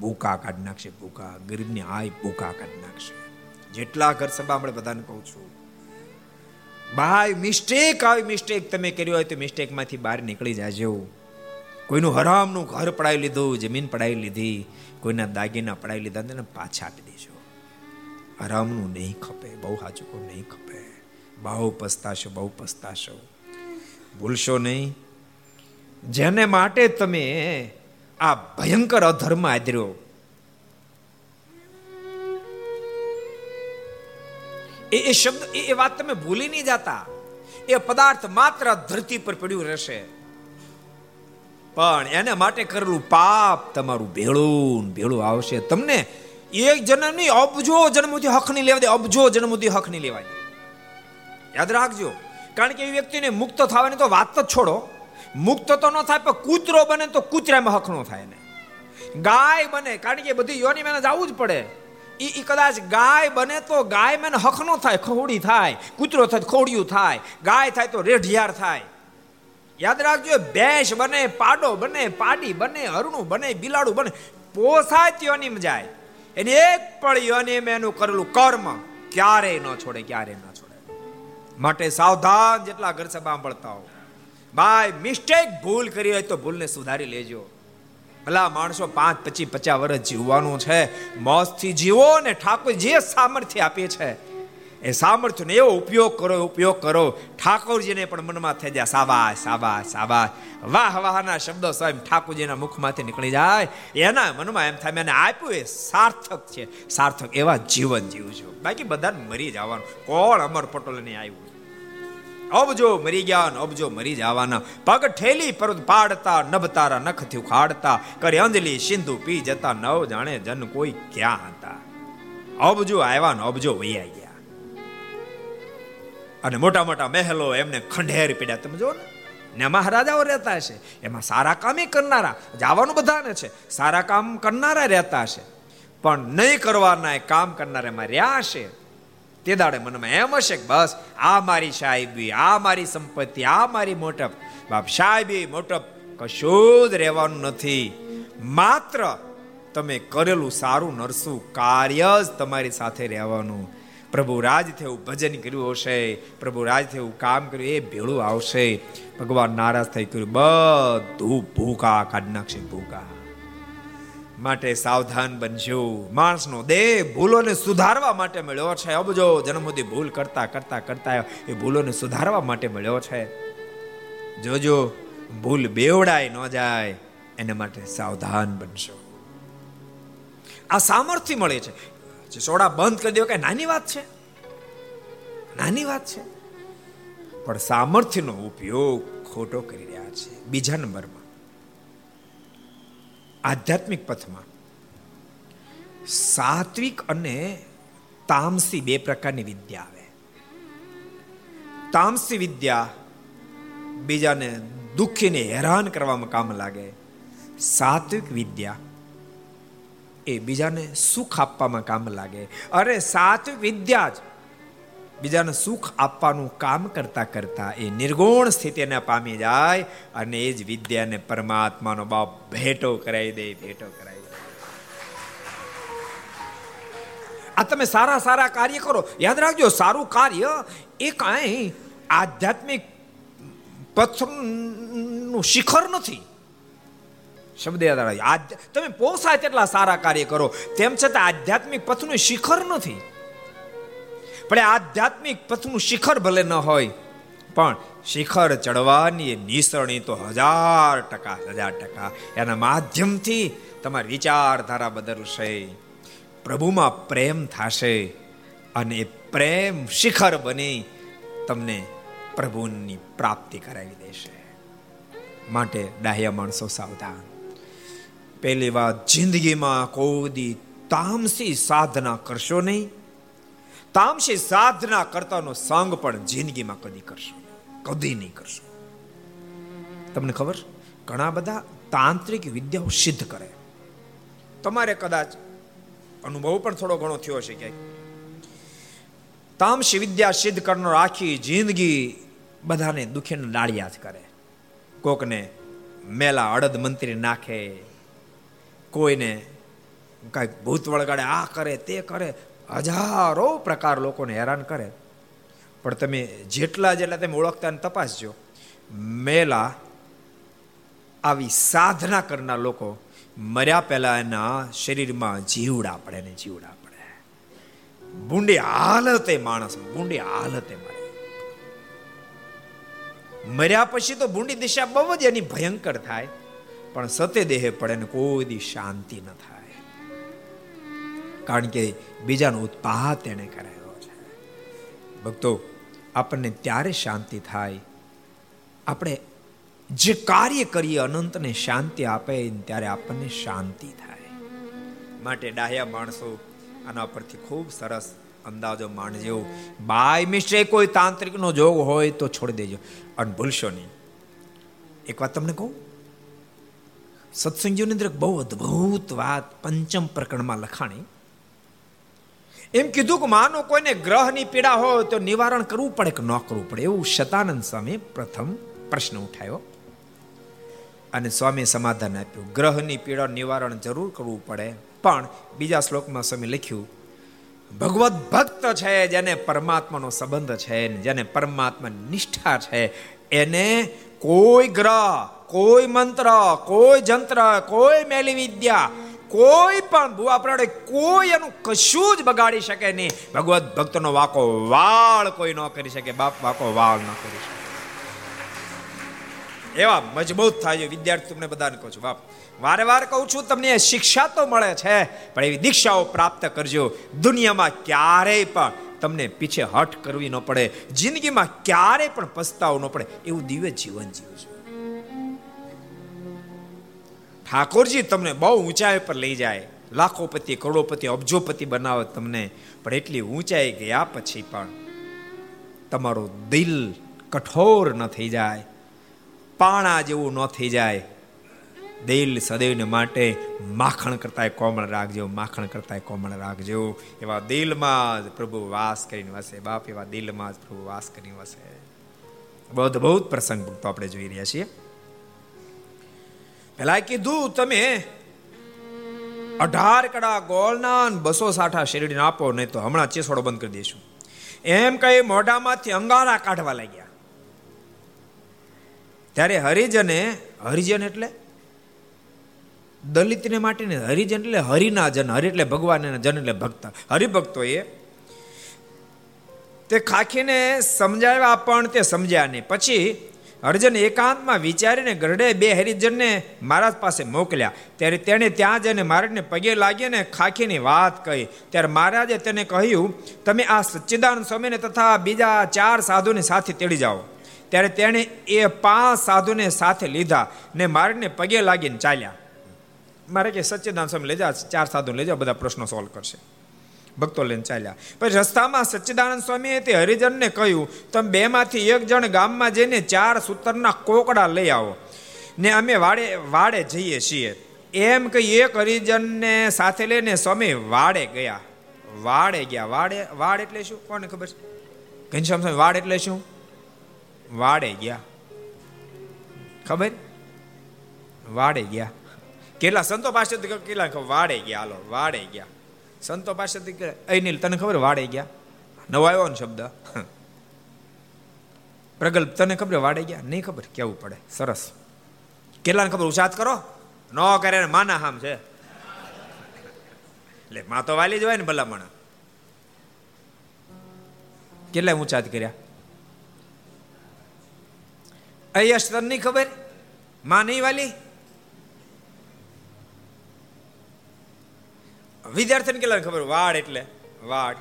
ભૂકા કાઢી નાખશે, ભૂકા. ગરીબની આય ભૂકા કાઢી નાખશે. જેટલા ઘર સભા આપણે બધાને કહું છું. ભાઈ મિસ્ટેક આવી મિસ્ટેક તમે કર્યો હોય તો મિસ્ટેકમાંથી બહાર નીકળી જાજો. કોઈનું હરામનું ઘર પડાવી લીધું, જમીન પડાવી લીધી, કોઈના દાગીના પડાવી લીધા પાછા આપી દેજો હરામનું નહીં ખપે, બહુ હાચુકો નહીં ખપે. બહુ પસ્તાશો બહુ પસ્તાશો. ભૂલશો નહીં. જેને માટે તમે આ ભયંકર અધર્મ આદર્યો. એ એ શબ્દ, એ વાત તમે ભૂલી નહીં જતા. એ પદાર્થ માત્ર ધરતી પર પડ્યું રહેશે. પણ એને માટે કરેલું પાપ તમારું ભેળું ભેળું આવશે. તમને એક જન્મ નહીં, અબજો જન્મથી હક નહીં લેવા દે અબજો જન્મથી હક નહીં લેવાય. યાદ રાખજો, કારણ કે એ વ્યક્તિને મુક્ત થવાની તો વાત જ છોડો. મુક્ત તો ન થાય, પણ કૂતરો બને તો કૂતરામાં હક ન થાય ને ગાય બને, કારણ કે બધી યોની મેને જવું જ પડે. એ કદાચ ગાય બને તો ગાય મને હક નો થાય, ખોડી થાય, કૂતરો થાય ખોડિયું થાય, ગાય થાય તો રેઢિયાર થાય. યાદ રાખજો ભેંસ બને, પાડો બને, પાડી બને હરણું બને, બિલાડું બને, પોસાય ત્યોની જાય એની એક પણ યોની મેં એનું કરેલું કર્મ ક્યારેય ન છોડે, ક્યારેય ન છોડે. માટે સાવધાન જેટલા ઘર સાંભળતા હો. ભાઈ મિસ્ટેક ભૂલ કરી હોય તો ભૂલને સુધારી લેજો. ભલા માણસો પાંચ, પચીસ, પચાસ વર્ષ જીવવાનું છે, મોજથી જીવો ને ઠાકોર જે સામર્થ્ય આપે છે. એ સામર્થ્યનો એવો ઉપયોગ કરો ઉપયોગ કરો. ઠાકોરજીને પણ મનમાં થઈ જાય સાબા સાબા સાબા વાહ, વાહના શબ્દો સ્વયં ઠાકોરજીના મુખમાંથી નીકળી જાય. એના મનમાં એમ થાય, મેં આપ્યું એ સાર્થક છે. સાર્થક એવા જીવન જીવજો બાકી બધાને મરી જવાનું. કોણ અમર નહીં આવ્યું અબજો મરી ગયા અબજો મરી જવાના. પગ ઠેલી પર્વત પાડતા, નભતારા નખથી ઉખાડતા. કરે અંજલી સિંધુ પી જતા, નવ જાણે જન કોઈ ક્યાં હતા? અબજો આવ્યા ને અબજો વૈયા ગયા. અને મોટા મોટા મહેલો એમને ખંડેર પીડ્યા. તમે જો ને ને મહારાજાઓ રહેતા હશે. એમાં સારા કામે કરનારા, જવાનું બધાને છે. સારા કામ કરનારા રહેતા હશે. પણ નહીં કરવાના કામ કરનારા એમાં રહ્યા હશે. તે દાડે મનમાં એમ હશે કે બસ, આ મારી સાહેબી, આ મારી સંપત્તિ, આ મારી મોટપ. બાપ સાહેબી મોટપ કશું જ રહેવાનું નથી. માત્ર તમે કરેલું સારું નરસું કાર્ય જ તમારી સાથે રહેવાનું. પ્રભુ રાજ થયું, ભજન કર્યું હશે, પ્રભુ રાજ થયું, કામ કર્યું, એ ભેળું આવશે. ભગવાન નારાજ થઈ કર્યું, બધું ભૂકા કાઢી નાખશે ભૂકા. માટે સાવધાન બનજો. માણસનો દેહ ભૂલોને સુધારવા માટે મળ્યો છે. અબજો જન્મ સુધી ભૂલ કરતા કરતા કરતા એ ભૂલોને સુધારવા માટે મળ્યો છે. જોજો, ભૂલ બેવડાય ન જાય, એના માટે સાવધાન બનશો. આ સામર્થ્ય મળે છે. સોડા બંધ કરી દેવો, કઈ નાની વાત છે? નાની વાત છે. પણ સામર્થ્યનો ઉપયોગ ખોટો કરી રહ્યા છે. બીજા નંબરમાં, આધ્યાત્મિક પથમાં, સાત્વિક અને તામસી બે પ્રકારની વિદ્યા આવે. તામસી વિદ્યા બીજાને દુઃખીને હેરાન કરવામાં કામ લાગે. સાત્વિક વિદ્યા એ બીજાને સુખ આપવામાં કામ લાગે. અરે સાત વિદ્યા જ બીજાને સુખ આપવાનું કામ કરતા કરતા એ નિર્ગુણ સ્થિતિને પામી જાય અને એ જ વિદ્યાને પરમાત્માનો બાપ ભેટો કરાવી દે, ભેટો કરાવી દે. આ તમે સારા સારા કાર્ય કરો. યાદ રાખજો, સારું કાર્ય એ કાંઈ આધ્યાત્મિક પથ્થરનું શિખર નથી. શબ્દ યાદ તમે પોસાય તેટલા સારા કાર્ય કરો. તેમ છતાં આધ્યાત્મિક પથનું શિખર નથી. પણ આધ્યાત્મિક પથનું શિખર ભલે ન હોય, પણ શિખર ચડવાની એ નિસરણી તો હજાર ટકા હજાર ટકા. એના માધ્યમથી તમારી વિચારધારા બદલશે. પ્રભુમાં પ્રેમ થશે અને એ પ્રેમ શિખર બની તમને પ્રભુની પ્રાપ્તિ કરાવી દેશે. માટે ડાહ્યા માણસો સાવધાન. પહેલી વાત જિંદગીમાં કોઈ તામસી સાધના કરશો નહીં. તામસી સાધના કરતાનો સંગ પણ જિંદગીમાં કદી કરશો કદી નહીં કરશો. તમને ખબર? ઘણા બધા તાંત્રિક વિદ્યાઓ સિદ્ધ કરે. તમારે કદાચ અનુભવ પણ થોડો ઘણો થયો છે ક્યાંક તામસી વિદ્યા સિદ્ધ કરનાર આખી જિંદગી બધાને દુખીને ડાળિયા જ કરે. કોકને મેલા અડદ મંત્રી નાખે કોઈને કાંઈક ભૂત વળગાડે, આ કરે, તે કરે, હજારો પ્રકાર લોકોને હેરાન કરે. પણ તમે જેટલા જેટલા તમે ઓળખતા તપાસજો, મેલા આવી સાધના કરનાર લોકો મર્યા પહેલા એના શરીરમાં જીવડા પડે ને જીવડા પડે. બુંડી હાલતે માણસ બુંડી હાલતે મળે મર્યા પછી તો બુંડી દિશા બહુ જ એની ભયંકર થાય. પણ સતે દેહે પડે ને કોઈ દી શાંતિ ન થાય. કારણ કે બીજાનો ઉત્પાહ તેને કરાયો છે. ભક્તો, આપણને ત્યારે શાંતિ થાય. આપણે જે કાર્ય કરીએ અનંતને શાંતિ આપે ત્યારે આપણને શાંતિ થાય. માટે ડાહ્યા માણસો આના પરથી ખૂબ સરસ અંદાજો માણજો. બાય મિસ્ટેક કોઈ તાંત્રિકનો જોગ હોય તો છોડી દેજો. અને ભૂલશો નહીં. એક વાત તમને કહું? સત્સંગીઓની અંદર બહુ અદ્ભુત વાત પંચમ પ્રકરણમાં લખાણી. એમ કીધું કે માનો કોઈને ગ્રહની પીડા હોય તો નિવારણ કરવું પડે કે ન કરવું પડે? એવું શતાનંદ સ્વામી પ્રથમ પ્રશ્ન ઉઠાયો. અને સ્વામી સમાધાન આપ્યું. ગ્રહની પીડા નિવારણ જરૂર કરવું પડે. પણ બીજા શ્લોકમાં સ્વામી લખ્યું ભગવત ભક્ત છે જેને પરમાત્માનો સંબંધ છે જેને પરમાત્મા નિષ્ઠા છે, એને કોઈ ગ્રહ કોઈ મંત્ર, કોઈ જંત્ર, કોઈ મેલી વિદ્યા, કોઈ પણ ભુવા પ્રણે કોઈ એનું કશું જ બગાડી શકે નહીં. ભગવત ભક્તનો વાકો વાળ કોઈ ન કરી શકે, બાપ વાકો વાળ ન કરી શકે. એવા મજબૂત થાય વિદ્યાર્થી, તમને બધાને કહું છું, બાપ, વારે વાર કહું છું, તમને શિક્ષા તો મળે છે, પણ એવી દીક્ષાઓ પ્રાપ્ત કરજો. દુનિયામાં ક્યારેય પણ તમને પીછે હઠ કરવી ન પડે. જિંદગીમાં ક્યારેય પણ પસ્તાવો ન પડે. એવું દિવ્ય જીવન જીવજો ઠાકોરજી તમને બહુ ઊંચાઈ પર લઈ જાય. લાખોપતિ, કરોડોપતિ, અબજોપતિ બનાવે તમને. પણ એટલી ઊંચાઈ ગયા પછી પણ તમારું દિલ કઠોર ન થઈ જાય. પાણા જેવું ન થઈ જાય. દિલ સદૈવને માટે માખણ કરતા કોમળ રાખજો, માખણ કરતા કોમળ રાખજો. એવા દિલમાં જ પ્રભુ વાસ કરીને વસે. બાપ, એવા દિલમાં જ પ્રભુ વાસ કરીને વસે. બહુ બહુ પ્રસંગ ભક્તો આપણે જોઈ રહ્યા છીએ. પેલા કીધું, તમે અઢાર કડા ગોળના બસો સાઠા શેરડીને આપો, નહીં તો હમણાં ચેસોડો બંધ કરી દઈશું એમ કઈ મોઢામાંથી અંગારા કાઢવા લાગ્યા. ત્યારે હરિજને, હરિજન એટલે? દલિતને માટે હરિજન એટલે હરિના જન હરિ એટલે ભગવાન જન એટલે ભક્ત. હરિભક્તો એ તે ખાખીને સમજાવ્યા પણ તે સમજ્યા નહીં. પછી અર્જુન એકાંતમાં વિચારીને ગરડે બે હરિજનને મહારાજ પાસે મોકલ્યા. ત્યારે તેણે ત્યાં જઈને મહારાજને પગે લાગીને ખાખીની વાત કહી. ત્યારે મહારાજે તેને કહ્યું, તમે આ સચ્ચિદાનંદ સ્વામીને તથા બીજા ચાર સાધુને સાથે તેડી જાઓ. ત્યારે તેણે એ પાંચ સાધુને સાથે લીધા ને મહારાજને પગે લાગીને ચાલ્યા. મારે કે સચ્ચિદાન સ્વામી લઈ જા ચાર સાધુ લઈ જાઓ, બધા પ્રશ્નો સોલ્વ કરશે. ભક્તો લઈને ચાલ્યા. પછી રસ્તામાં સચ્ચિદાનંદ સ્વામીએ તે હરિજનને કહ્યું, તમે બેમાંથી એક જણ ગામમાં જઈને ચાર સૂતરના કોકડા લઈ આવો. ને અમે વાડે વાડે જઈએ છીએ. એમ કે એક હરિજનને સાથે લઈને સ્વામી વાડે ગયા. વાડે ગયા. વાડે, વાડ એટલે શું? કોને ખબર છે? ઘનશ્યામ સ્વામી, વાડ એટલે શું? વાડે ગયા. ખબર? વાડે ગયા. કેટલા સંતો પાસે કેટલા વાડે ગયા. હાલો, વાડે ગયા. સંતો પાસેથી અનિલ તને ખબર વાડે ગયા? નવો આવ્યો ને શબ્દ. પ્રગલ્પ તને ખબર વાડે ગયા? નહીં ખબર, કેવું પડે? સરસ. કેટલાને ખબર? ઉછાત કરો. ન કરે માના હામ છે. એટલે મા તો વાલી જ હોય ને ભલામણ. કેટલા ઉચાત કર્યા? અહીંયા તને નહીં ખબર? માં નહીં વાલી? વિદ્યાર્થીને કેટલા ખબર વાડ એટલે. વાડ.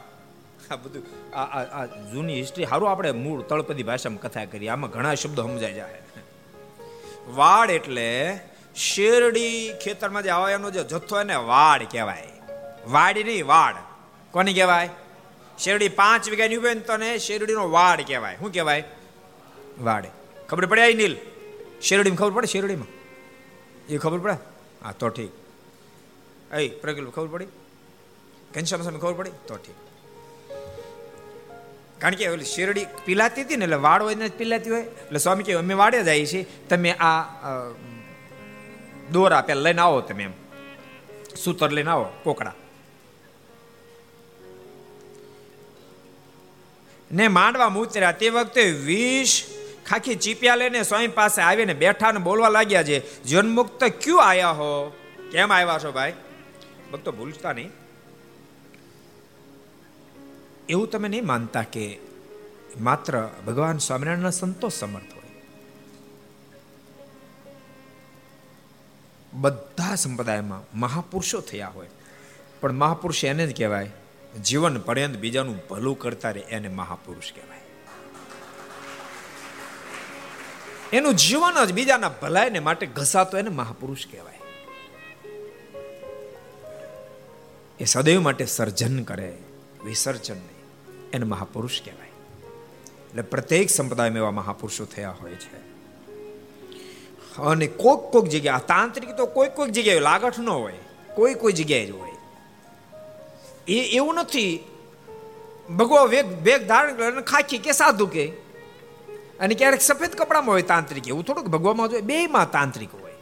આ બધું, આ આ જૂની હિસ્ટ્રી સારું આપણે મૂળ તળપદી ભાષામાં કથા કરીએ. આમાં ઘણા શબ્દો સમજાય જાય વાડ એટલે શેરડી ખેતરમાં જે આવવાનો જે જથ્થો એને વાડ કહેવાય. વાડી નહીં, વાડ. કોને કહેવાય? શેરડી પાંચ વીઘાની ઉભે ને તને શેરડીનો વાડ કહેવાય. શું કહેવાય? વાડ. ખબર પડે આઈ, નીલ? શેરડીમાં ખબર પડે? શેરડીમાં. એ ખબર પડે? હા, તો ઠીક. એ પ્રગલ ખબર પડી? ઘનશ્યામ સ્વામી ખબર પડી? તો ઠીક. કારણ કે ઓલી શેરડી પીલાતી હતી ને, એટલે વાડ હોય ને પીલાતી હોય. એટલે સ્વામી કે અમે વાડે જાય છીએ. તમે આ દોરા પેલા લઈને આવો તમે એમ. સૂતર લઈને આવો, કોકડા. ને માંડવા મૂતર્યા. તે વખતે વીસ ખાખી ચીપિયા લઈને સ્વામી પાસે આવીને બેઠા ને બોલવા લાગ્યા છે, જન્મુક્ત ક્યુ આયા હો? કેમ આવ્યા છો ભાઈ? ભક્તો ભૂલતા નહીં. એવું તમે નહીં માનતા કે માત્ર ભગવાન સ્વામિનારાયણના સંતોષ સમર્થ હોય. બધા સંપ્રદાયમાં મહાપુરુષો થયા હોય. પણ મહાપુરુષ એને જ કહેવાય, જીવન પર્યંત બીજાનું ભલું કરતા રહે એને મહાપુરુષ કહેવાય. એનું જીવન જ બીજાના ભલાઈને માટે ઘસાતો એને મહાપુરુષ કહેવાય. એ સદૈવ માટે સર્જન કરે, વિસર્જન નહીં. એને મહાપુરુષ કહેવાય. એટલે પ્રત્યેક સંપ્રદાયમાં એવા મહાપુરુષો થયા હોય છે. અને કોઈક કોઈક જગ્યાએ તાંત્રિક તો કોઈક કોઈક જગ્યાએ લાગઠ ન હોય, કોઈ કોઈ જગ્યાએ જ હોય. એ એવું નથી. ભગવા વેગ વેગ ધારણ કરે ખાખી કે સાધુ કે. અને ક્યારેક સફેદ કપડામાં હોય તાંત્રિક, એવું થોડુંક ભગવામાં જોઈએ બેમાં તાંત્રિક હોય.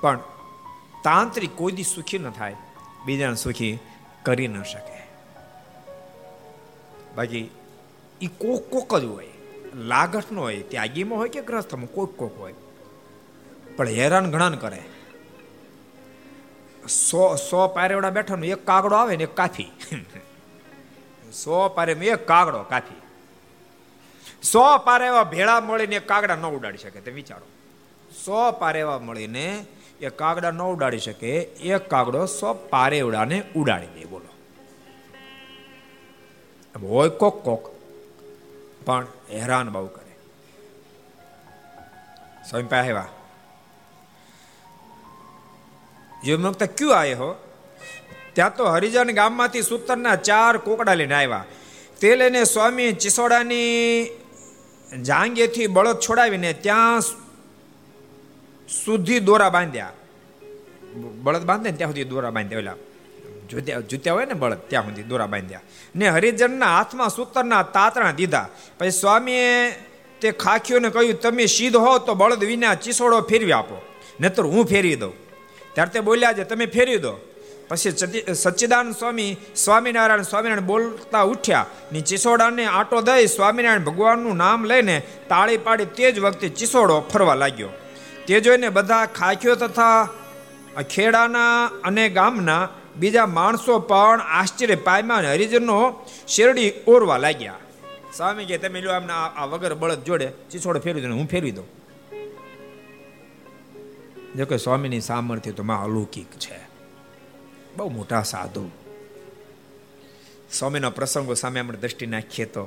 પણ તાંત્રિક કોઈ દી સુખી ન થાય, બીજાને સુખી કરી ન શકે. બાકી એ કોક કોક જ હોય લાગટ નો હોય, ત્યાગીમાં હોય કે ગ્રસ્થમાં કોક કોક હોય. પણ હેરાન ઘણા કરે. સો સો પારેવડા બેઠા એક કાગડો આવે ને એક કાફી સો પારે એક કાગડો કાફી સો પારે એવા ભેળા મળીને કાગડા ન ઉડાડી શકે તે વિચારો. સો પારે એવા મળીને એ કાગડા ન ઉડાડી શકે, એક કાગડો સો પારેવડાને ઉડાડી દે, બોલો. હોય કોક કોક, પણ હેરાન બહુ કરે. સ્વામી પાસે આવ્યા. જીવ મુક્ત ક્યુ આયે હો? ત્યાં તો હરિજન ગામમાંથી સૂતરના ચાર કોકડા લઈને આવ્યા. તે લઈને સ્વામી ચિસોડાની જાંગેથી બળદ છોડાવીને ત્યાં સુધી દોરા બાંધ્યા. બળદ બાંધે ને ત્યાં સુધી દોરા બાંધ્યા, ઓલા જુત્યા જોત્યા હોય ને બળદ, ત્યાં સુધી દોરા બાંધ્યા. ને હરિજનના હાથમાં સૂતરના તાતણા દીધા. પછી સ્વામીએ તે ખાખીઓને કહ્યું, તમે સીધ હો તો બળદ વિના ચીસોડો ફેરવી આપો. નહીતર હું ફેરવી દઉં. ત્યારે તે બોલ્યા છે, તમે ફેરવી દો. પછી સચ્ચિદાનંદ સ્વામી, સ્વામિનારાયણ સ્વામિનારાયણ બોલતા ઉઠ્યા ને ચીસોડાને આટો દઈ સ્વામિનારાયણ ભગવાનનું નામ લઈને તાળી પાડી તે જ વખતે ચીસોડો ફરવા લાગ્યો. તે જોઈને બધા ખાખીઓ તથા ખેડાના અને ગામના બીજા માણસો પણ આશ્ચર્ય પામ્યા હરિજનનો શેરડી ઓરવા લાગ્યા. સ્વામી કે તમે લો આમને આ વગર બળદ જોડે ચીછોડ ફેરવી દો હું ફેરવી દઉં. જો કે સ્વામીની સામર્થ્ય તો માં અલૌકિક છે. બહુ મોટા સાધુ. સ્વામીના પ્રસંગો સામે આપણે દ્રષ્ટિ નાખીએ તો.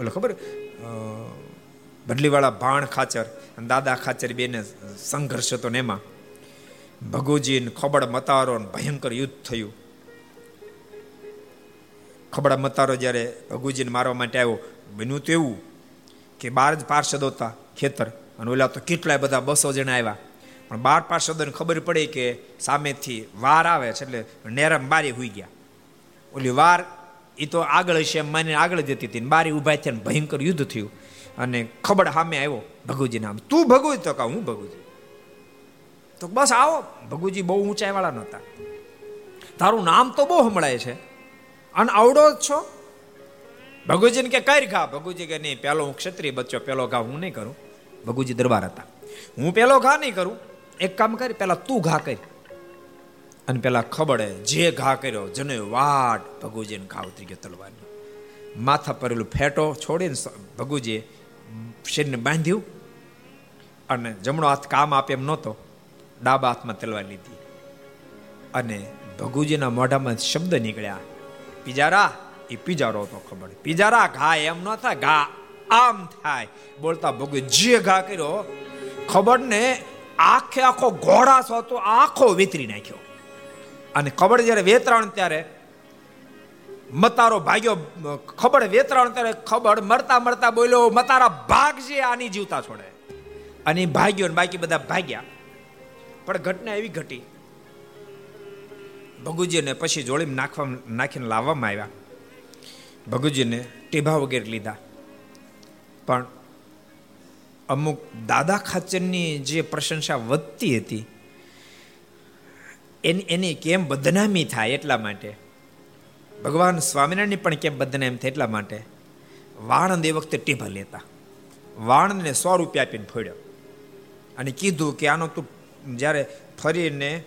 ઓલો ખબર? બદલીવાળા ભાણ ખાચર અને દાદા ખાચર બેને સંઘર્ષ હતો ને એમાં. ભગુજી ખબડ મતારો ભયંકર યુદ્ધ થયું. ખબડા મતારો જ્યારે ભગુજીને મારવા માટે આવ્યો, બન્યું તો એવું કે બાર જ પાર્ષદ હતા ખેતર અને ઓલા તો કેટલાય બધા બસો જણા આવ્યા. પણ બાર પાર્ષદોને ખબર પડી કે સામેથી વાર આવે છે એટલે નેરમ બારી હોઈ ગયા. ઓલી વાર એ તો આગળ હશે એમ માની આગળ જતી હતી બારી ઊભા થયા ભયંકર યુદ્ધ થયું. અને ખબર સામે આવ્યો, ભગુજી નામ. તું ભગુજી? તો કહું, હું ભગુજી. તો બસ આવો, ભગુજી બહુ ઊંચાઈ વાળા નહોતા. તારું નામ તો બહુ સંભળાય છે. અને આવડો જ છો. ભગુજીને કે, કઈ ઘા? ભગુજી કે, નહીં, પેલો હું ક્ષત્રિય બચ્ચો પેલો ઘા હું નહીં કરું. ભગુજી દરબાર હતા. હું પેલો ઘા નહીં કરું. એક કામ કરી, પેલા તું ઘા કરી. અને પેલા ખબડે જે ઘા કર્યો જને વાટ ભગુજીને ઘા ઉતરી ગયો તલવારનો. માથા પરેલું ફેટો છોડીને ભગુજીએ શરીરને બાંધ્યું અને જમણો હાથ કામ આપે એમ નહોતો, ડાબા હાથમાં તલવાર લીધી. અને ભગુજીના મોઢામાં શબ્દ નીકળ્યા, પિજારા એ પિજારો હતો ખબર. પિજારા ઘા એમ ન થાય, ઘા આમ થાય બોલતા ભગુ જે ઘા કર્યો. ખબર ને, આખે આખો ઘોડાસ હતો, આખો વેતરી નાખ્યો. અને ખબર જ્યારે વેતરાણ ત્યારે મતારો ભાગ્યો ખબર વેતરણ ત્યારે ખબર? મરતા મરતા બોલ્યો, મતારા ભાગજે આની જીવતા છોડે. અને ભાગ્યો ને બાકી બધા ભાગ્યા. પણ ઘટના એવી ઘટી. ભગુજીને પછી જોડીમાં નાખવા નાખીને લાવવામાં આવ્યા. ભગુજીને ટીભા વગેરે લીધા. પણ અમુક દાદા ખાચરની જે પ્રશંસા વધતી હતી, એની એની કેમ બદનામી થાય એટલા માટે ભગવાન સ્વામિનારાયણની પણ કેમ બદનામી થાય એટલા માટે? વાણંદ એ વખતે ટીભા લેતા. વાણંદને સો રૂપિયા આપીને ફોડ્યો. અને કીધું કે આનો તું જ્યારે ફરીને,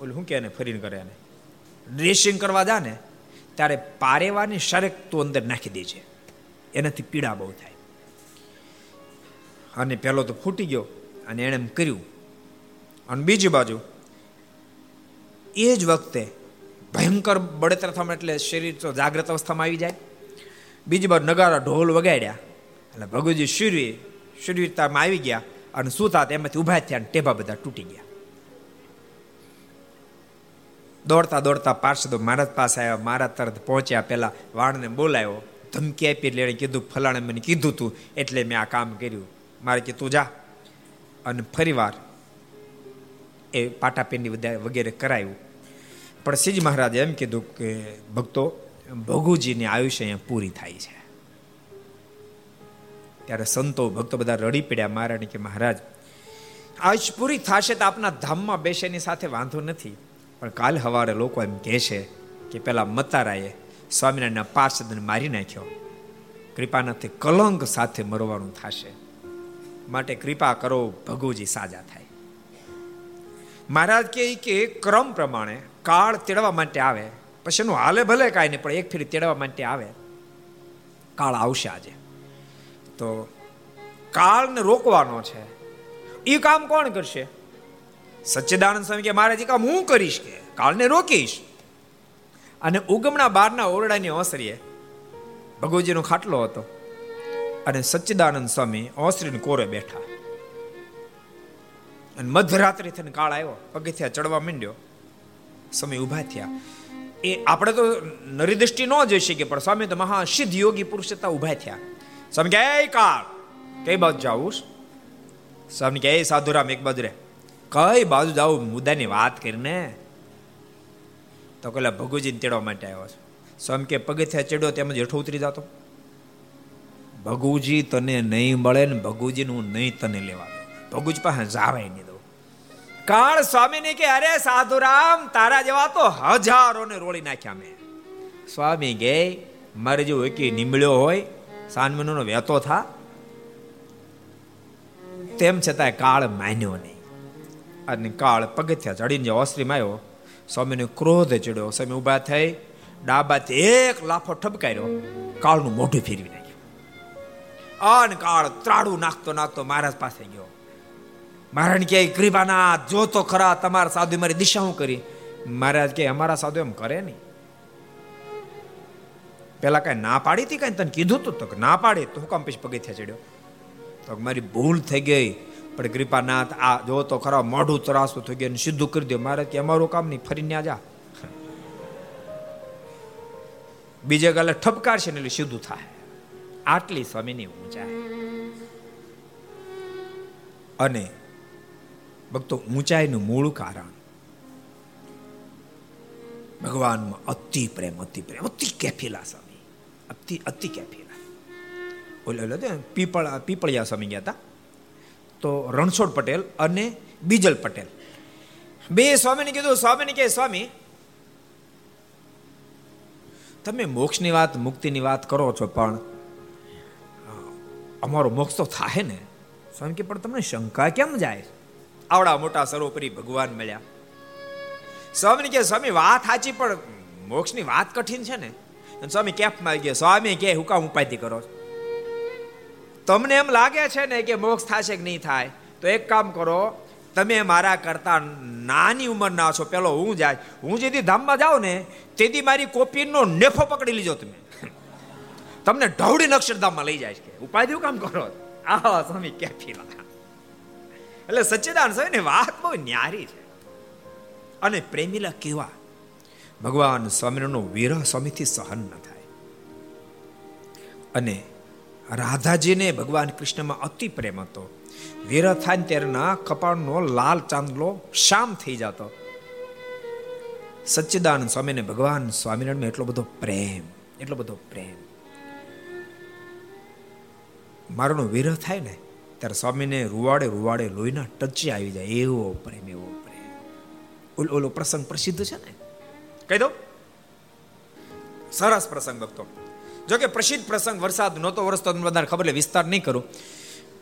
ઓલું શું કહે ને ફરીને કરે ને ડ્રેસિંગ કરવા જા ને ત્યારે પારેવાની શરેક તું અંદર નાખી દેજે. એનાથી પીડા બહુ થાય. અને પહેલો તો ફૂટી ગયો અને એણે એમ કર્યું. અને બીજી બાજુ, એ જ વખતે ભયંકર બળતર થવા એટલે શરીર તો જાગ્રત અવસ્થામાં આવી જાય. બીજી બાર નગારા ઢોલ વગાડ્યા. એટલે ભગવજી શૂરવી, શૂરવીરતામાં આવી ગયા અને થાત એમાંથી ઊભા થયા અને ટેબા બધા તૂટી ગયા. દોડતા દોડતા પાર્ષદો મહારાજ પાસે આવ્યા મહારાજ તરત પહોંચ્યા. પહેલા વાણને બોલાયો, ધમકી આપી એટલે એણે કીધું, ફલાણે મને કીધું તું, એટલે મેં આ કામ કર્યું. મારે કે તું જા. અને ફરીવાર એ પાટાપેંડી વગેરે કરાયું. સિજ મહારાજે એમ કીધું કે, ભક્તો, ભગુજીની આયુષ્ય અહીંયા પૂરી થાય છે. ત્યારે સંતો, ભક્તો બધા રડી પડ્યા મહારાજ કે, મહારાજ આયુષ પૂરી થશે તો આપના ધામમાં બેસેની સાથે વાંધો નથી. પણ કાલ સવારે લોકો એમ કહે છે કે, પેલા મતારાએ સ્વામિનારાયણના પાર્ષદને મારી નાખ્યો. કૃપાનાથી કલંક સાથે મરવાનું થશે. માટે કૃપા કરો ભગુજી, સાજા થાય. મહારાજ કે, ક્રમ પ્રમાણે કાળ તેડવા માટે આવે. પછી એનું હાલે ભલે કાંઈ નહીં, પણ એક ફેરી તેડવા માટે આવે. કાળ આવશે આજે. તો કાળને રોકવાનો છે. એ કામ કોણ કરશે? સચ્ચિદાનંદ સ્વામી કે, મહારાજ કામ હું કરીશ કે? કાળને રોકીશ. અને ઉગમણા બારના ઓરડાની ઓસરીએ ભગવજીનો ખાટલો હતો અને સચ્ચિદાનંદ સ્વામી ઓસરીને કોરે બેઠા. અને મધ્યરાત્રિ થઈને કાળ આવ્યો. પગથિયા ચડવા માંડ્યો. સ્વામી ઊભા થયા. એ આપણે તો નરી દ્રષ્ટિ ન જોઈ શકીએ, પણ સ્વામી તો મહા સિદ્ધ યોગી પુરુષ હતા ઊભા થયા. સ્વામી કે કાળ, કઈ બાજુ જાવું સ્વામી કે સાધુરામ, એક બાજુ રે. કઈ બાજુ જાવું મુદ્દાની વાત કરીને. તો પેલા ભગુજીને તેડવા માટે આવ્યો છે. સ્વામી કે પગથિયા ચડ્યો, તેમજ હેઠો ઉતરી જતો. ભગુજી તને નહીં મળે ને ભગુજીને હું નહીં તને લેવા ભગુજ પાસે જાવાય નહીં. કાળ સ્વામીને કે, અરે સાધુરામ, તારા જેવા તો હજારોને રોળી નાખ્યા મેં. સ્વામી કે, મારે જો એકી નીમળ્યો હોય સાનમનો વહેતો થા. તેમ છતાં કાળ માન્યો નહીં. અને કાળ પગથિયા ચડીને જે ઓસરીમાં આવ્યો સ્વામીને ક્રોધ ચડ્યો. સ્વામી ઊભા થઈ, ડાબાથી એક લાફો ઠપકાર્યો, કાળનું મોઢું ફેરવી નાખ્યું. અન કાળ ત્રાડું નાખતો નાખતો મહારાજ પાસે ગયો. મહારાજ કે કૃપાના જો તો ખરા, તમારા સાધુ મારી દિશા હું કરી? મહારાજ કે અમારા સાધુ એમ કરે નહીં. પેલા કઈ ના પાડી હતી કઈ? તને કીધું તું તો ના પાડી. તો કામ પછી પગથિયા ચડ્યો? તો મારી ભૂલ થઈ ગઈ. પણ કૃપાનાથ, આ જો તો ખરા, મોઢું ત્રાસું થઈ ગયું સીધું કરી દો મારે કે અમારું કામ નહીં ફરી ન્યા જા. બીજે ગાલે ઠપકાર છે ને એટલે સીધું થાય. આટલી સ્વામીની ઊંચાઈ. અને ભક્તો, ઊંચાઈનું મૂળ કારણ. ભગવાનમાં અતિ પ્રેમ અતિ પ્રેમ, અતિ કેફીલા સ્વામી. અતિ અતિ કેફીલા. ઓલે પીપળ, પીપળિયા સ્વામી ગયા હતા તો રણછોડ પટેલ અને બીજલ પટેલ. બે સ્વામીને કીધું, સ્વામીને કે, સ્વામી, તમે મોક્ષની વાત, મુક્તિની વાત કરો છો, પણ અમારો મોક્ષ તો થાય ને. સ્વામી કે, પણ તમને શંકા કેમ જાય? આવડા મોટા સર્વોપરી ભગવાન મળ્યા. સ્વામી કે સ્વામી, વાત સાચી, પણ મોક્ષની વાત કઠિન છે ને. સ્વામી કેફમાં ગયા? સ્વામી કે હું કામ ઉપાધિ કરો તમને એમ લાગે છે ને કે મોક્ષ થશે કે નહીં થાય? તો એક કામ કરો, તમે મારા કરતા નાની ઉંમરના છો. પેલો હું જાય? હું જેથી ધામમાં જાઉં ને, તેથી મારી કોપીનો નેફો પકડી લીજો તમે. તમને ઢવડી અક્ષરધામમાં લઈ જાય છે ઉપાધિ કામ કરો આહો સ્વામી કેફીલા એટલે સચ્ચિદાન સ્વામી વાત બહુ ન્યારી છે. અને પ્રેમીલા કેવા? ભગવાન સ્વામિનારાયણનો વિરહ સ્વામીથી સહન ન થાય. અને રાધાજીને ભગવાન કૃષ્ણમાં અતિ પ્રેમ હતો. વિરહ થાય ને ત્યારના કપાળનો લાલ ચાંદલો શામ થઈ જતો. સચ્ચિદાનંદ સ્વામીને ભગવાન સ્વામિનારાયણમાં એટલો બધો પ્રેમ, એટલો બધો પ્રેમ. મારોનો વિરહ થાય ને ત્યારે સ્વામીને રૂવાડે રૂવાડે લોહીના ટચે આવી જાય. એવો પ્રેમ એવો પ્રેમ. ઓલો ઓલો પ્રસંગ પ્રસિદ્ધ છે ને? કહી દો સરસ પ્રસંગ, ભક્તો. જો કે પ્રસિદ્ધ પ્રસંગ વરસાદ નહોતો વરસતો વધારે ખબર એટલે વિસ્તાર નહીં કરું.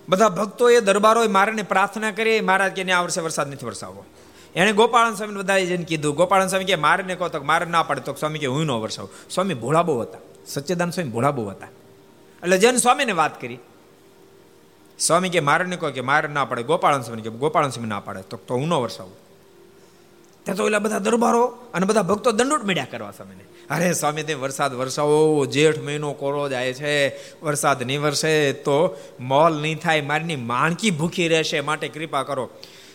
બધા ભક્તોએ દરબારોએ મારાને પ્રાર્થના કરી, મહારાજ કે આ વર્ષે વરસાદ નથી વરસાવો એને ગોપાળન સ્વામી બધા જઈને કીધું, ગોપાળન સ્વામી કે મારે ને કહો તો મારે ના પડે. તો સ્વામી કે, હું ન વરસાવું. સ્વામી ભોળા બહુ હતા. સચ્ચેદાન સ્વામી ભોળા બહુ હતા. એટલે જૈન સ્વામીને વાત કરી સ્વામી કે મારે ને કહો કે મારે ના પડે, ગોપાળન સ્વામી કે ગોપાળન સ્વામી ના પડે, તો હું ન વરસાવું. ત્યાં તો ઓલા બધા દરબારો અને બધા ભક્તો દંડોટ મેળ્યા કરવા સ્વામીને. અરે સ્વામી તે વરસાદ વરસાવો, જેઠ મહિનો કોરો જાય છે, વરસાદ નહીં વરસે તો મોલ નહીં થાય, મારીની માણકી ભૂખી રહેશે માટે કૃપા કરો.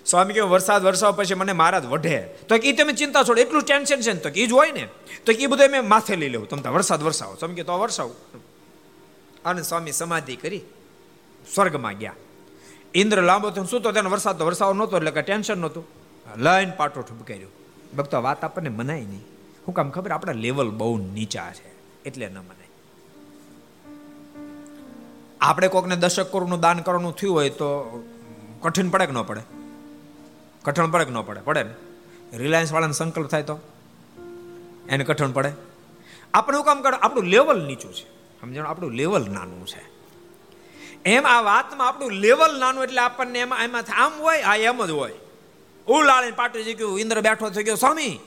સ્વામી કે વરસાદ વરસાવ પછી મને મહારાજ વઢે. તો કે તમે ચિંતા છોડો, એટલું ટેન્શન છે ને તો કે એ જ હોય ને. તો કે એ બધું મેં માથે લઈ લેવું. તમે વરસાદ વરસાવો. સ્વામી કે તો વરસાવું. અને સ્વામી સમાધિ કરી. સ્વર્ગમાં ગયા. ઇન્દ્ર લાંબો થયો શું તો તેનો વરસાદ તો વરસાવ નહોતો એટલે કે ટેન્શન નહોતું. લઈને પાટો ઠપકાર્યો ભક્તો વાત આપણને મનાય નહીં. હું કામ ખબર, આપણા લેવલ બહુ નીચા છે, એટલે ન મનાય. આપણે કોકને દશક કરોડનું દાન કરવાનું થયું હોય તો કઠિન પડે કે ન પડે? કઠણ પડે કે ન પડે? પડે ને? રિલાયન્સ વાળાનો સંકલ્પ થાય તો? એને કઠણ પડે? આપણે હું કામ કરે? આપણું લેવલ નીચું છે. સમજણ? આપણું લેવલ નાનું છે. એમ આ વાતમાં આપણું લેવલ નાનું એટલે આપણને એમાં એમાં આમ હોય, આ એમ જ હોય. ઉલાળીને પાટું ગયું ઇન્દ્ર બેઠો થઈ ગયો સ્વામી,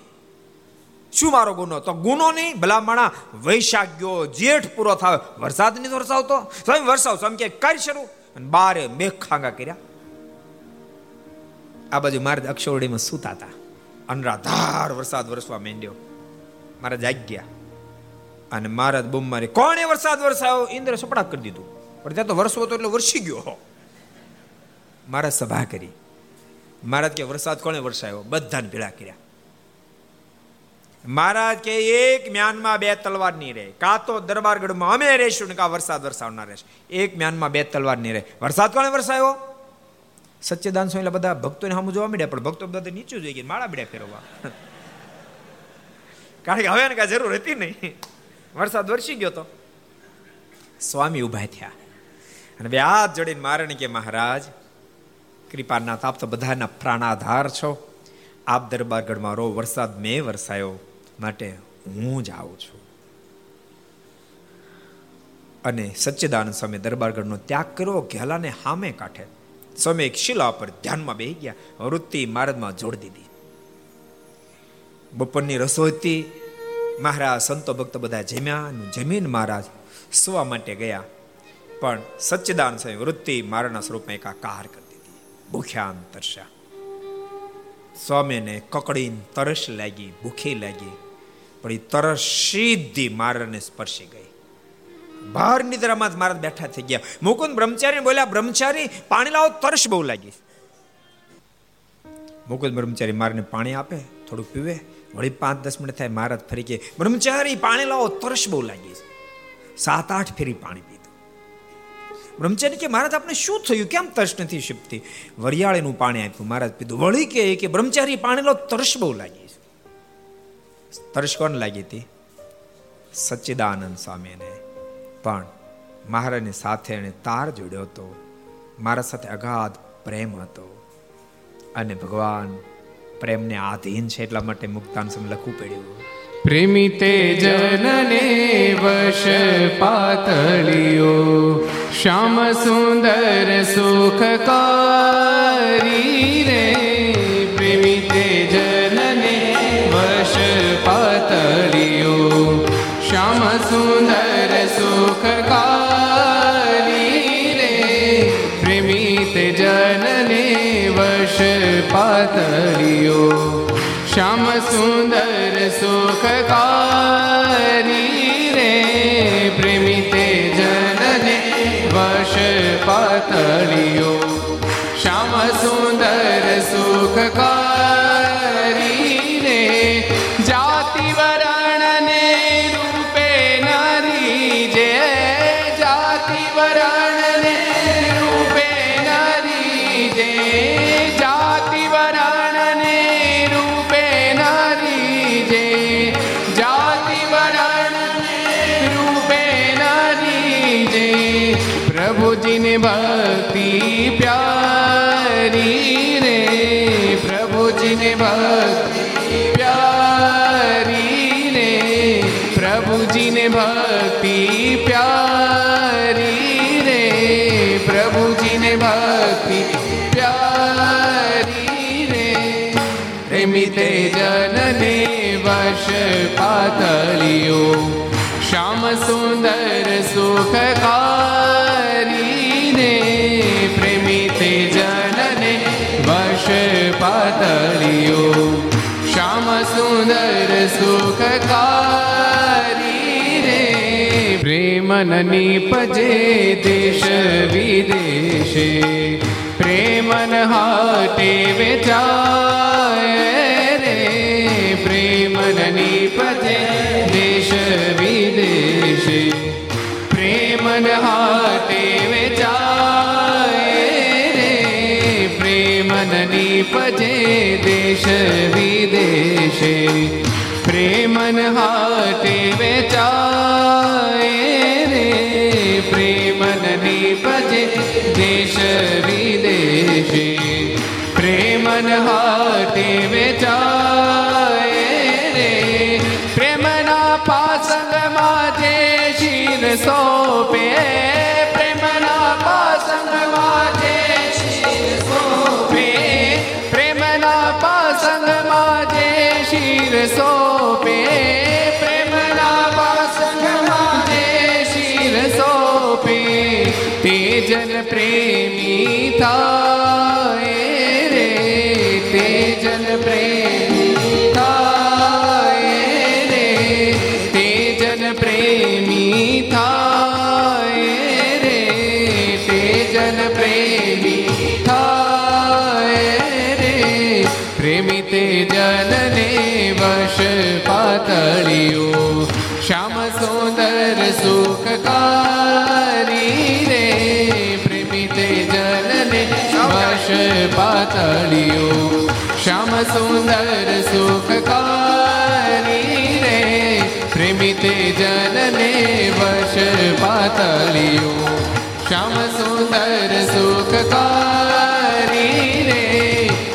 શું મારો ગુનો? તો ગુનો નહીં, ભલામણા વૈશાખ ગયો જેઠ પૂરો થાય. વરસાદ નહીં વરસાવતો સ્વામી, વરસાવ. સ્વામી કે કરી શરૂ. અને બારે મેઘ ખાંગા કર્યા. આ બાજુ મારે અક્ષરડીમાં સૂતા હતા. અનરાધાર વરસાદ વરસવા માંડ્યો. મારા જાગ્યા. અને મહારાજ બૂમ મારી કોણે વરસાદ વરસાવ્યો ઇન્દ્ર સપડા કરી દીધું. પણ ત્યાં તો વરસવો તો એટલે વરસી ગયો મારા સભા કરી. મહારાજ કે વરસાદ કોણે વરસાયો? બધાને ભેળા કર્યા. મહારાજ કે એક મ્યાનમાં બે તલવાર નહીં રહે. કાં તો દરબારગઢમાં અમે રહીશું ને કા વરસાદ વરસાવનાર રહેશે. એક મ્યાનમાં બે તલવાર નહીં રહે. વરસાદ કોને વરસાયો? સચ્ચિદાન સ્વામી બધા ભક્તોને સામું જોવા મળ્યા પણ ભક્તો બધા નીચું જોઈ ગયા. માળા બીડ્યા ફેરવવા. કારણ કે હવે ને કાંઈ જરૂર હતી નહીં. વરસાદ વરસી ગયો તો. સ્વામી ઊભા થયા. અને બે હાથ જોડીને મારે કે મહારાજ કૃપાનાથ આપ તો બધાના પ્રાણાધાર છો. આપ દરબારગઢમાં રો વરસાદ મેં વરસાયો, માટે હું જ આવું છું. અને સચ્ચિદાનંદ સ્વામી દરબારગઢનો ત્યાગ કર્યો ઘેલાને હામે કાંઠે. સ્વામી એક શિલા પર ધ્યાનમાં બેહી ગયા, વૃત્તિ મારદમાં જોડી દીધી. બપોરની રસોઈથી મહારાજ, સંતો ભક્ત બધા જમ્યા જમીન મહારાજ સુવા માટે ગયા. પણ સચ્ચિદાન સ્વામી વૃત્તિ મારાના સ્વરૂપમાં એકાકાર કરી દીધી. ભૂખ્યા તરસ્યા સ્વામીને કકડીને તરસ લાગી, ભૂખી લાગી, પણ એ તરસ સીધી મારાને સ્પર્શી ગઈ. બહાર નિદ્રામાં જ મારા બેઠા થઈ ગયા. મુકુંદ બ્રહ્મચારી બોલ્યા, બ્રહ્મચારી, પાણી લાવો, તરસ બહુ લાગી. મુકુદ બ્રહ્મચારી મારને પાણી આપે થોડું પીવે. વળી પાંચ દસ મિનિટ થાય, મહારાજ ફરી કે બ્રહ્મચારી, પાણી લાવો, તરસ બહુ લાગી સાત આઠ ફેરી પાણી બ્રહ્મચારી કે મહારાજ, આપણે શું થયું? કેમ તરસ નથી શીપતી વરિયાળીનું પાણી આપ્યું. મહારાજ પીધું વળી કે બ્રહ્મચારી પાણીનો તરસ બહુ લાગી તરસ કોણ લાગી હતી? સચ્ચિદાનંદ સ્વામીને. પણ મહારાજની સાથે એને તાર જોડ્યો હતો. મારા સાથે અગાધ પ્રેમ હતો. અને ભગવાન પ્રેમને આધીન છે એટલા માટે મુક્તાન સમય લખવું પડ્યું. પ્રેમી તે જનને વશ પાતળિયો શ્યામ સુંદર સુખકારી રે. સુંદર સુખકારી સુખકારી રે પ્રેમન નીપજે દેશ વિદેશે પ્રેમન હાટે વેચાય પાતળિયું શ્યામ સુંદર સુખકારી રે પ્રેમી તે જનને વશ પાતળિયો શ્યામ સુંદર સુખકારી રે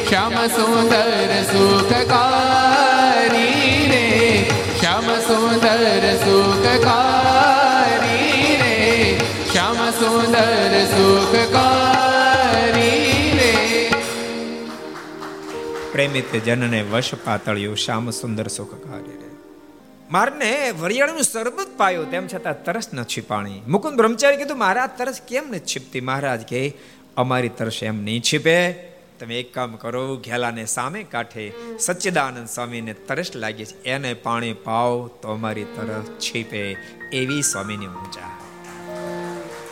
શ્યામ સુંદર સુખકારી રે શ્યામ સુંદર સુખકારી રે શ્યામ સુંદર સુખકારી પ્રેમિત જનને વશ પાતળ્યું શ્યામ સુંદર સુખ કાર્ય મારને વરિયાળનું શરબત પાયું, તેમ છતાં તરસ ન છીપાણી. મુકુંદ બ્રહ્મચારી કીધું, મહારાજ, તરસ કેમ ન છીપતી? મહારાજ કે, અમારી તરસ એમ નહીં છીપે. તમે એક કામ કરો, ઘેલાને સામે કાંઠે સચ્ચિદાનંદ સ્વામીને તરસ લાગી છે. એને પાણી પાવ તો અમારી તરસ છીપે. એવી સ્વામીની ઊંચા.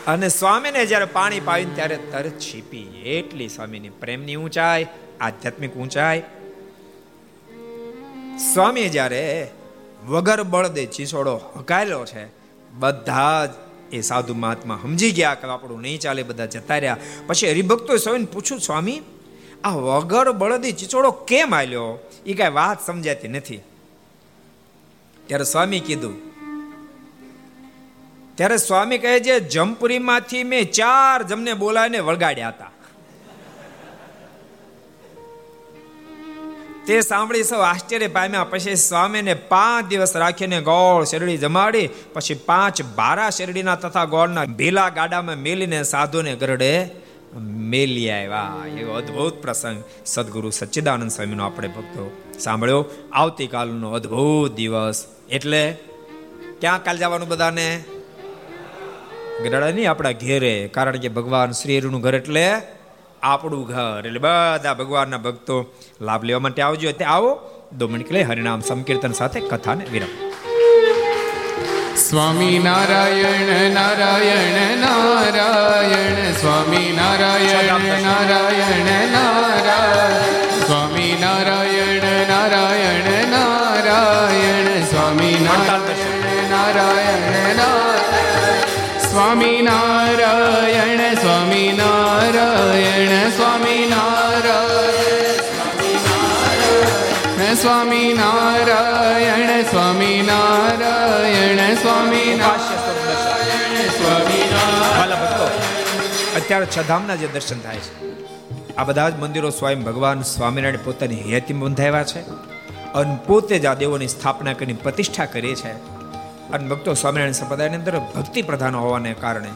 અને સ્વામીને જ્યારે પાણી પાવ્યું ત્યારે તરત છીપી. એટલી સ્વામીની પ્રેમની ઊંચાઈ આધ્યાત્મિક ઊંચાઈ. સ્વામી જ્યારે વગર બળદે ચીસોડો હકાયેલો છે, બધા જ એ સાધુ મહાત્મા સમજી ગયા કે આપણું નહીં ચાલે, બધા જતા રહ્યા. પછી હરિભક્તો સ્વામીને પૂછ્યું, સ્વામી, આ વગર બળદી ચીચોડો કેમ આલ્યો? એ કઈ વાત સમજાતી નથી. ત્યારે સ્વામી કીધું, ત્યારે સ્વામી કહે છે, જમપુરીમાંથી મેં ચાર જમને બોલાવીને વળગાડ્યા હતા. તે સાંભળી સૌ આશ્ચર્ય પામ્યા. પછી સ્વામીને પાંચ દિવસ રાખીને ગોળ શેરડી જમાડી, પછી પાંચ બારા શેરડીના તથા ગોળના ભીલા ગાડામાં મેલીને સાધુને ગરડે મેલી આવ્યા. એવો અદ્ભુત પ્રસંગ સદગુરુ સચ્ચિદાનંદ સ્વામીનો આપણે ભક્તો સાંભળ્યો. આવતીકાલનો અદ્ભુત દિવસ. એટલે ક્યાં કાલ જવાનું બધાને? ગરડા નહીં, આપણા ઘેરે. કારણ કે ભગવાન શ્રી હરિનું ઘર એટલે આપણું ઘર. એટલે બધા ભગવાનના ભક્તો લાભ લેવા માટે આવજો. તે આવો દો મિનિટ લે હરિનામ સંકીર્તન સાથે કથાને વિરામ. સ્વામી નારાયણ નારાયણ નારાયણ. સ્વામી નારાયણ નારાયણ નારાયણ. સ્વામી નારાયણ નારાયણ નારાયણ. સ્વામી નારાયણ નારાયણ સ્વામી નારાયણ સ્વામી નારાયણ સ્વામી નારાયણ સ્વામી નારાયણ સ્વામી નારાયણ સ્વામી નારાયણ અત્યારે છધામના જે દર્શન થાય છે, આ બધા જ મંદિરો સ્વયં ભગવાન સ્વામિનારાયણ પોતાની હેતી બંધાવ્યા છે અને પોતે જ આ દેવોની સ્થાપના કરીને પ્રતિષ્ઠા કરી છે. અને ભક્તો સ્વામિનારાયણ સંપ્રદાયની અંદર ભક્તિ પ્રધાન હોવાને કારણે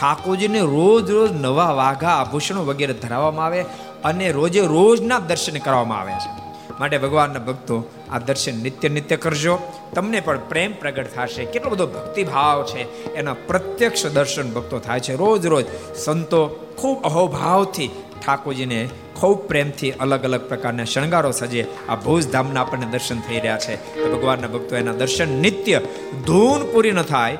ઠાકોરજીને રોજ રોજ નવા વાઘા, આભૂષણો વગેરે ધરાવવામાં આવે અને રોજે રોજના દર્શન કરવામાં આવે છે. માટે ભગવાનના ભક્તો આ દર્શન નિત્ય નિત્ય કરજો. તમને પણ પ્રેમ પ્રગટ થશે. કેટલો બધો ભક્તિભાવ છે. એના પ્રત્યક્ષ દર્શન ભક્તો થાય છે. રોજ રોજ સંતો ખૂબ અહોભાવથી ઠાકોરજીને ખૂબ પ્રેમથી અલગ અલગ પ્રકારના શણગારો સજે આ ભુજ ધામના આપણને દર્શન થઈ રહ્યા છે. ભગવાનના ભક્તો એના દર્શન નિત્ય ધૂન પૂરી ન થાય.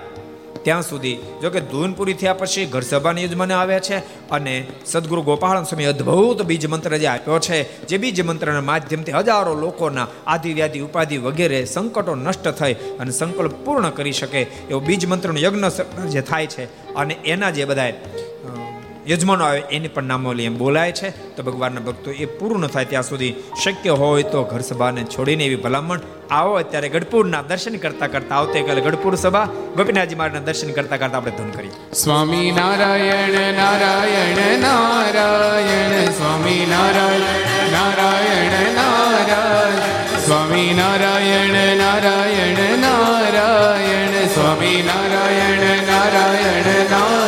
ત્યાં સુધી જો કે ધૂન પૂરી થયા પછી ઘર સભાની યજમાને આવ્યા છે અને સદગુરુ ગોપાળન સ્વામી અદ્ભુત બીજ મંત્ર જે આપ્યો છે, જે બીજ મંત્રના માધ્યમથી હજારો લોકોના આદિ વ્યાધિ ઉપાધિ વગેરે સંકટો નષ્ટ થઈ અને સંકલ્પ પૂર્ણ કરી શકે એવો બીજ મંત્રનો યજ્ઞ જે થાય છે. અને એના જે બધા યજમાનો આવે, એની પણ નામોલી એમ બોલાય છે. તો ભગવાનના ભક્તો એ પૂરું થાય ત્યાં સુધી શક્ય હોય તો ઘર સભાને છોડીને એવી ભલામણ આવો. અત્યારે ગઢપુરના દર્શન કરતા કરતા આવતીકાલે ગઢપુર સભા, ગોપીનાથજી મહારાજના દર્શન કરતા કરતા આપણે ધૂન કરીએ. સ્વામી નારાયણ નારાયણ નારાયણ, સ્વામી નારાયણ નારાયણ નારાયણ, સ્વામી નારાયણ નારાયણ નારાયણ, સ્વામી નારાયણ નારાયણ નારાયણ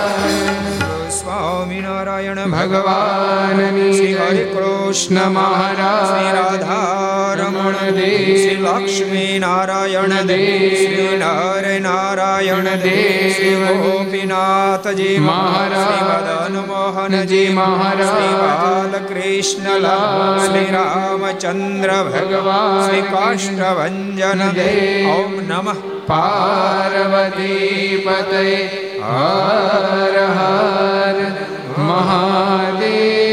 સ્વામિનારાયણ ભગવાનની શ્રી હરે કૃષ્ણ મહારાજ શ્રી રાધા રમણ દેવ શ્રી લક્ષ્મી નારાયણ દેવ શ્રી નર નારાયણ દેવ શ્રી ગોપીનાથજી મહારાજ શ્રી મદન મોહનજી મહારાજ શ્રી બાલકૃષ્ણ શ્રી રામચંદ્ર ભગવાન શ્રી કાષ્ટભન દેવ ઓમ નમઃ પાર્વતી પતય હર હર મહાદેવ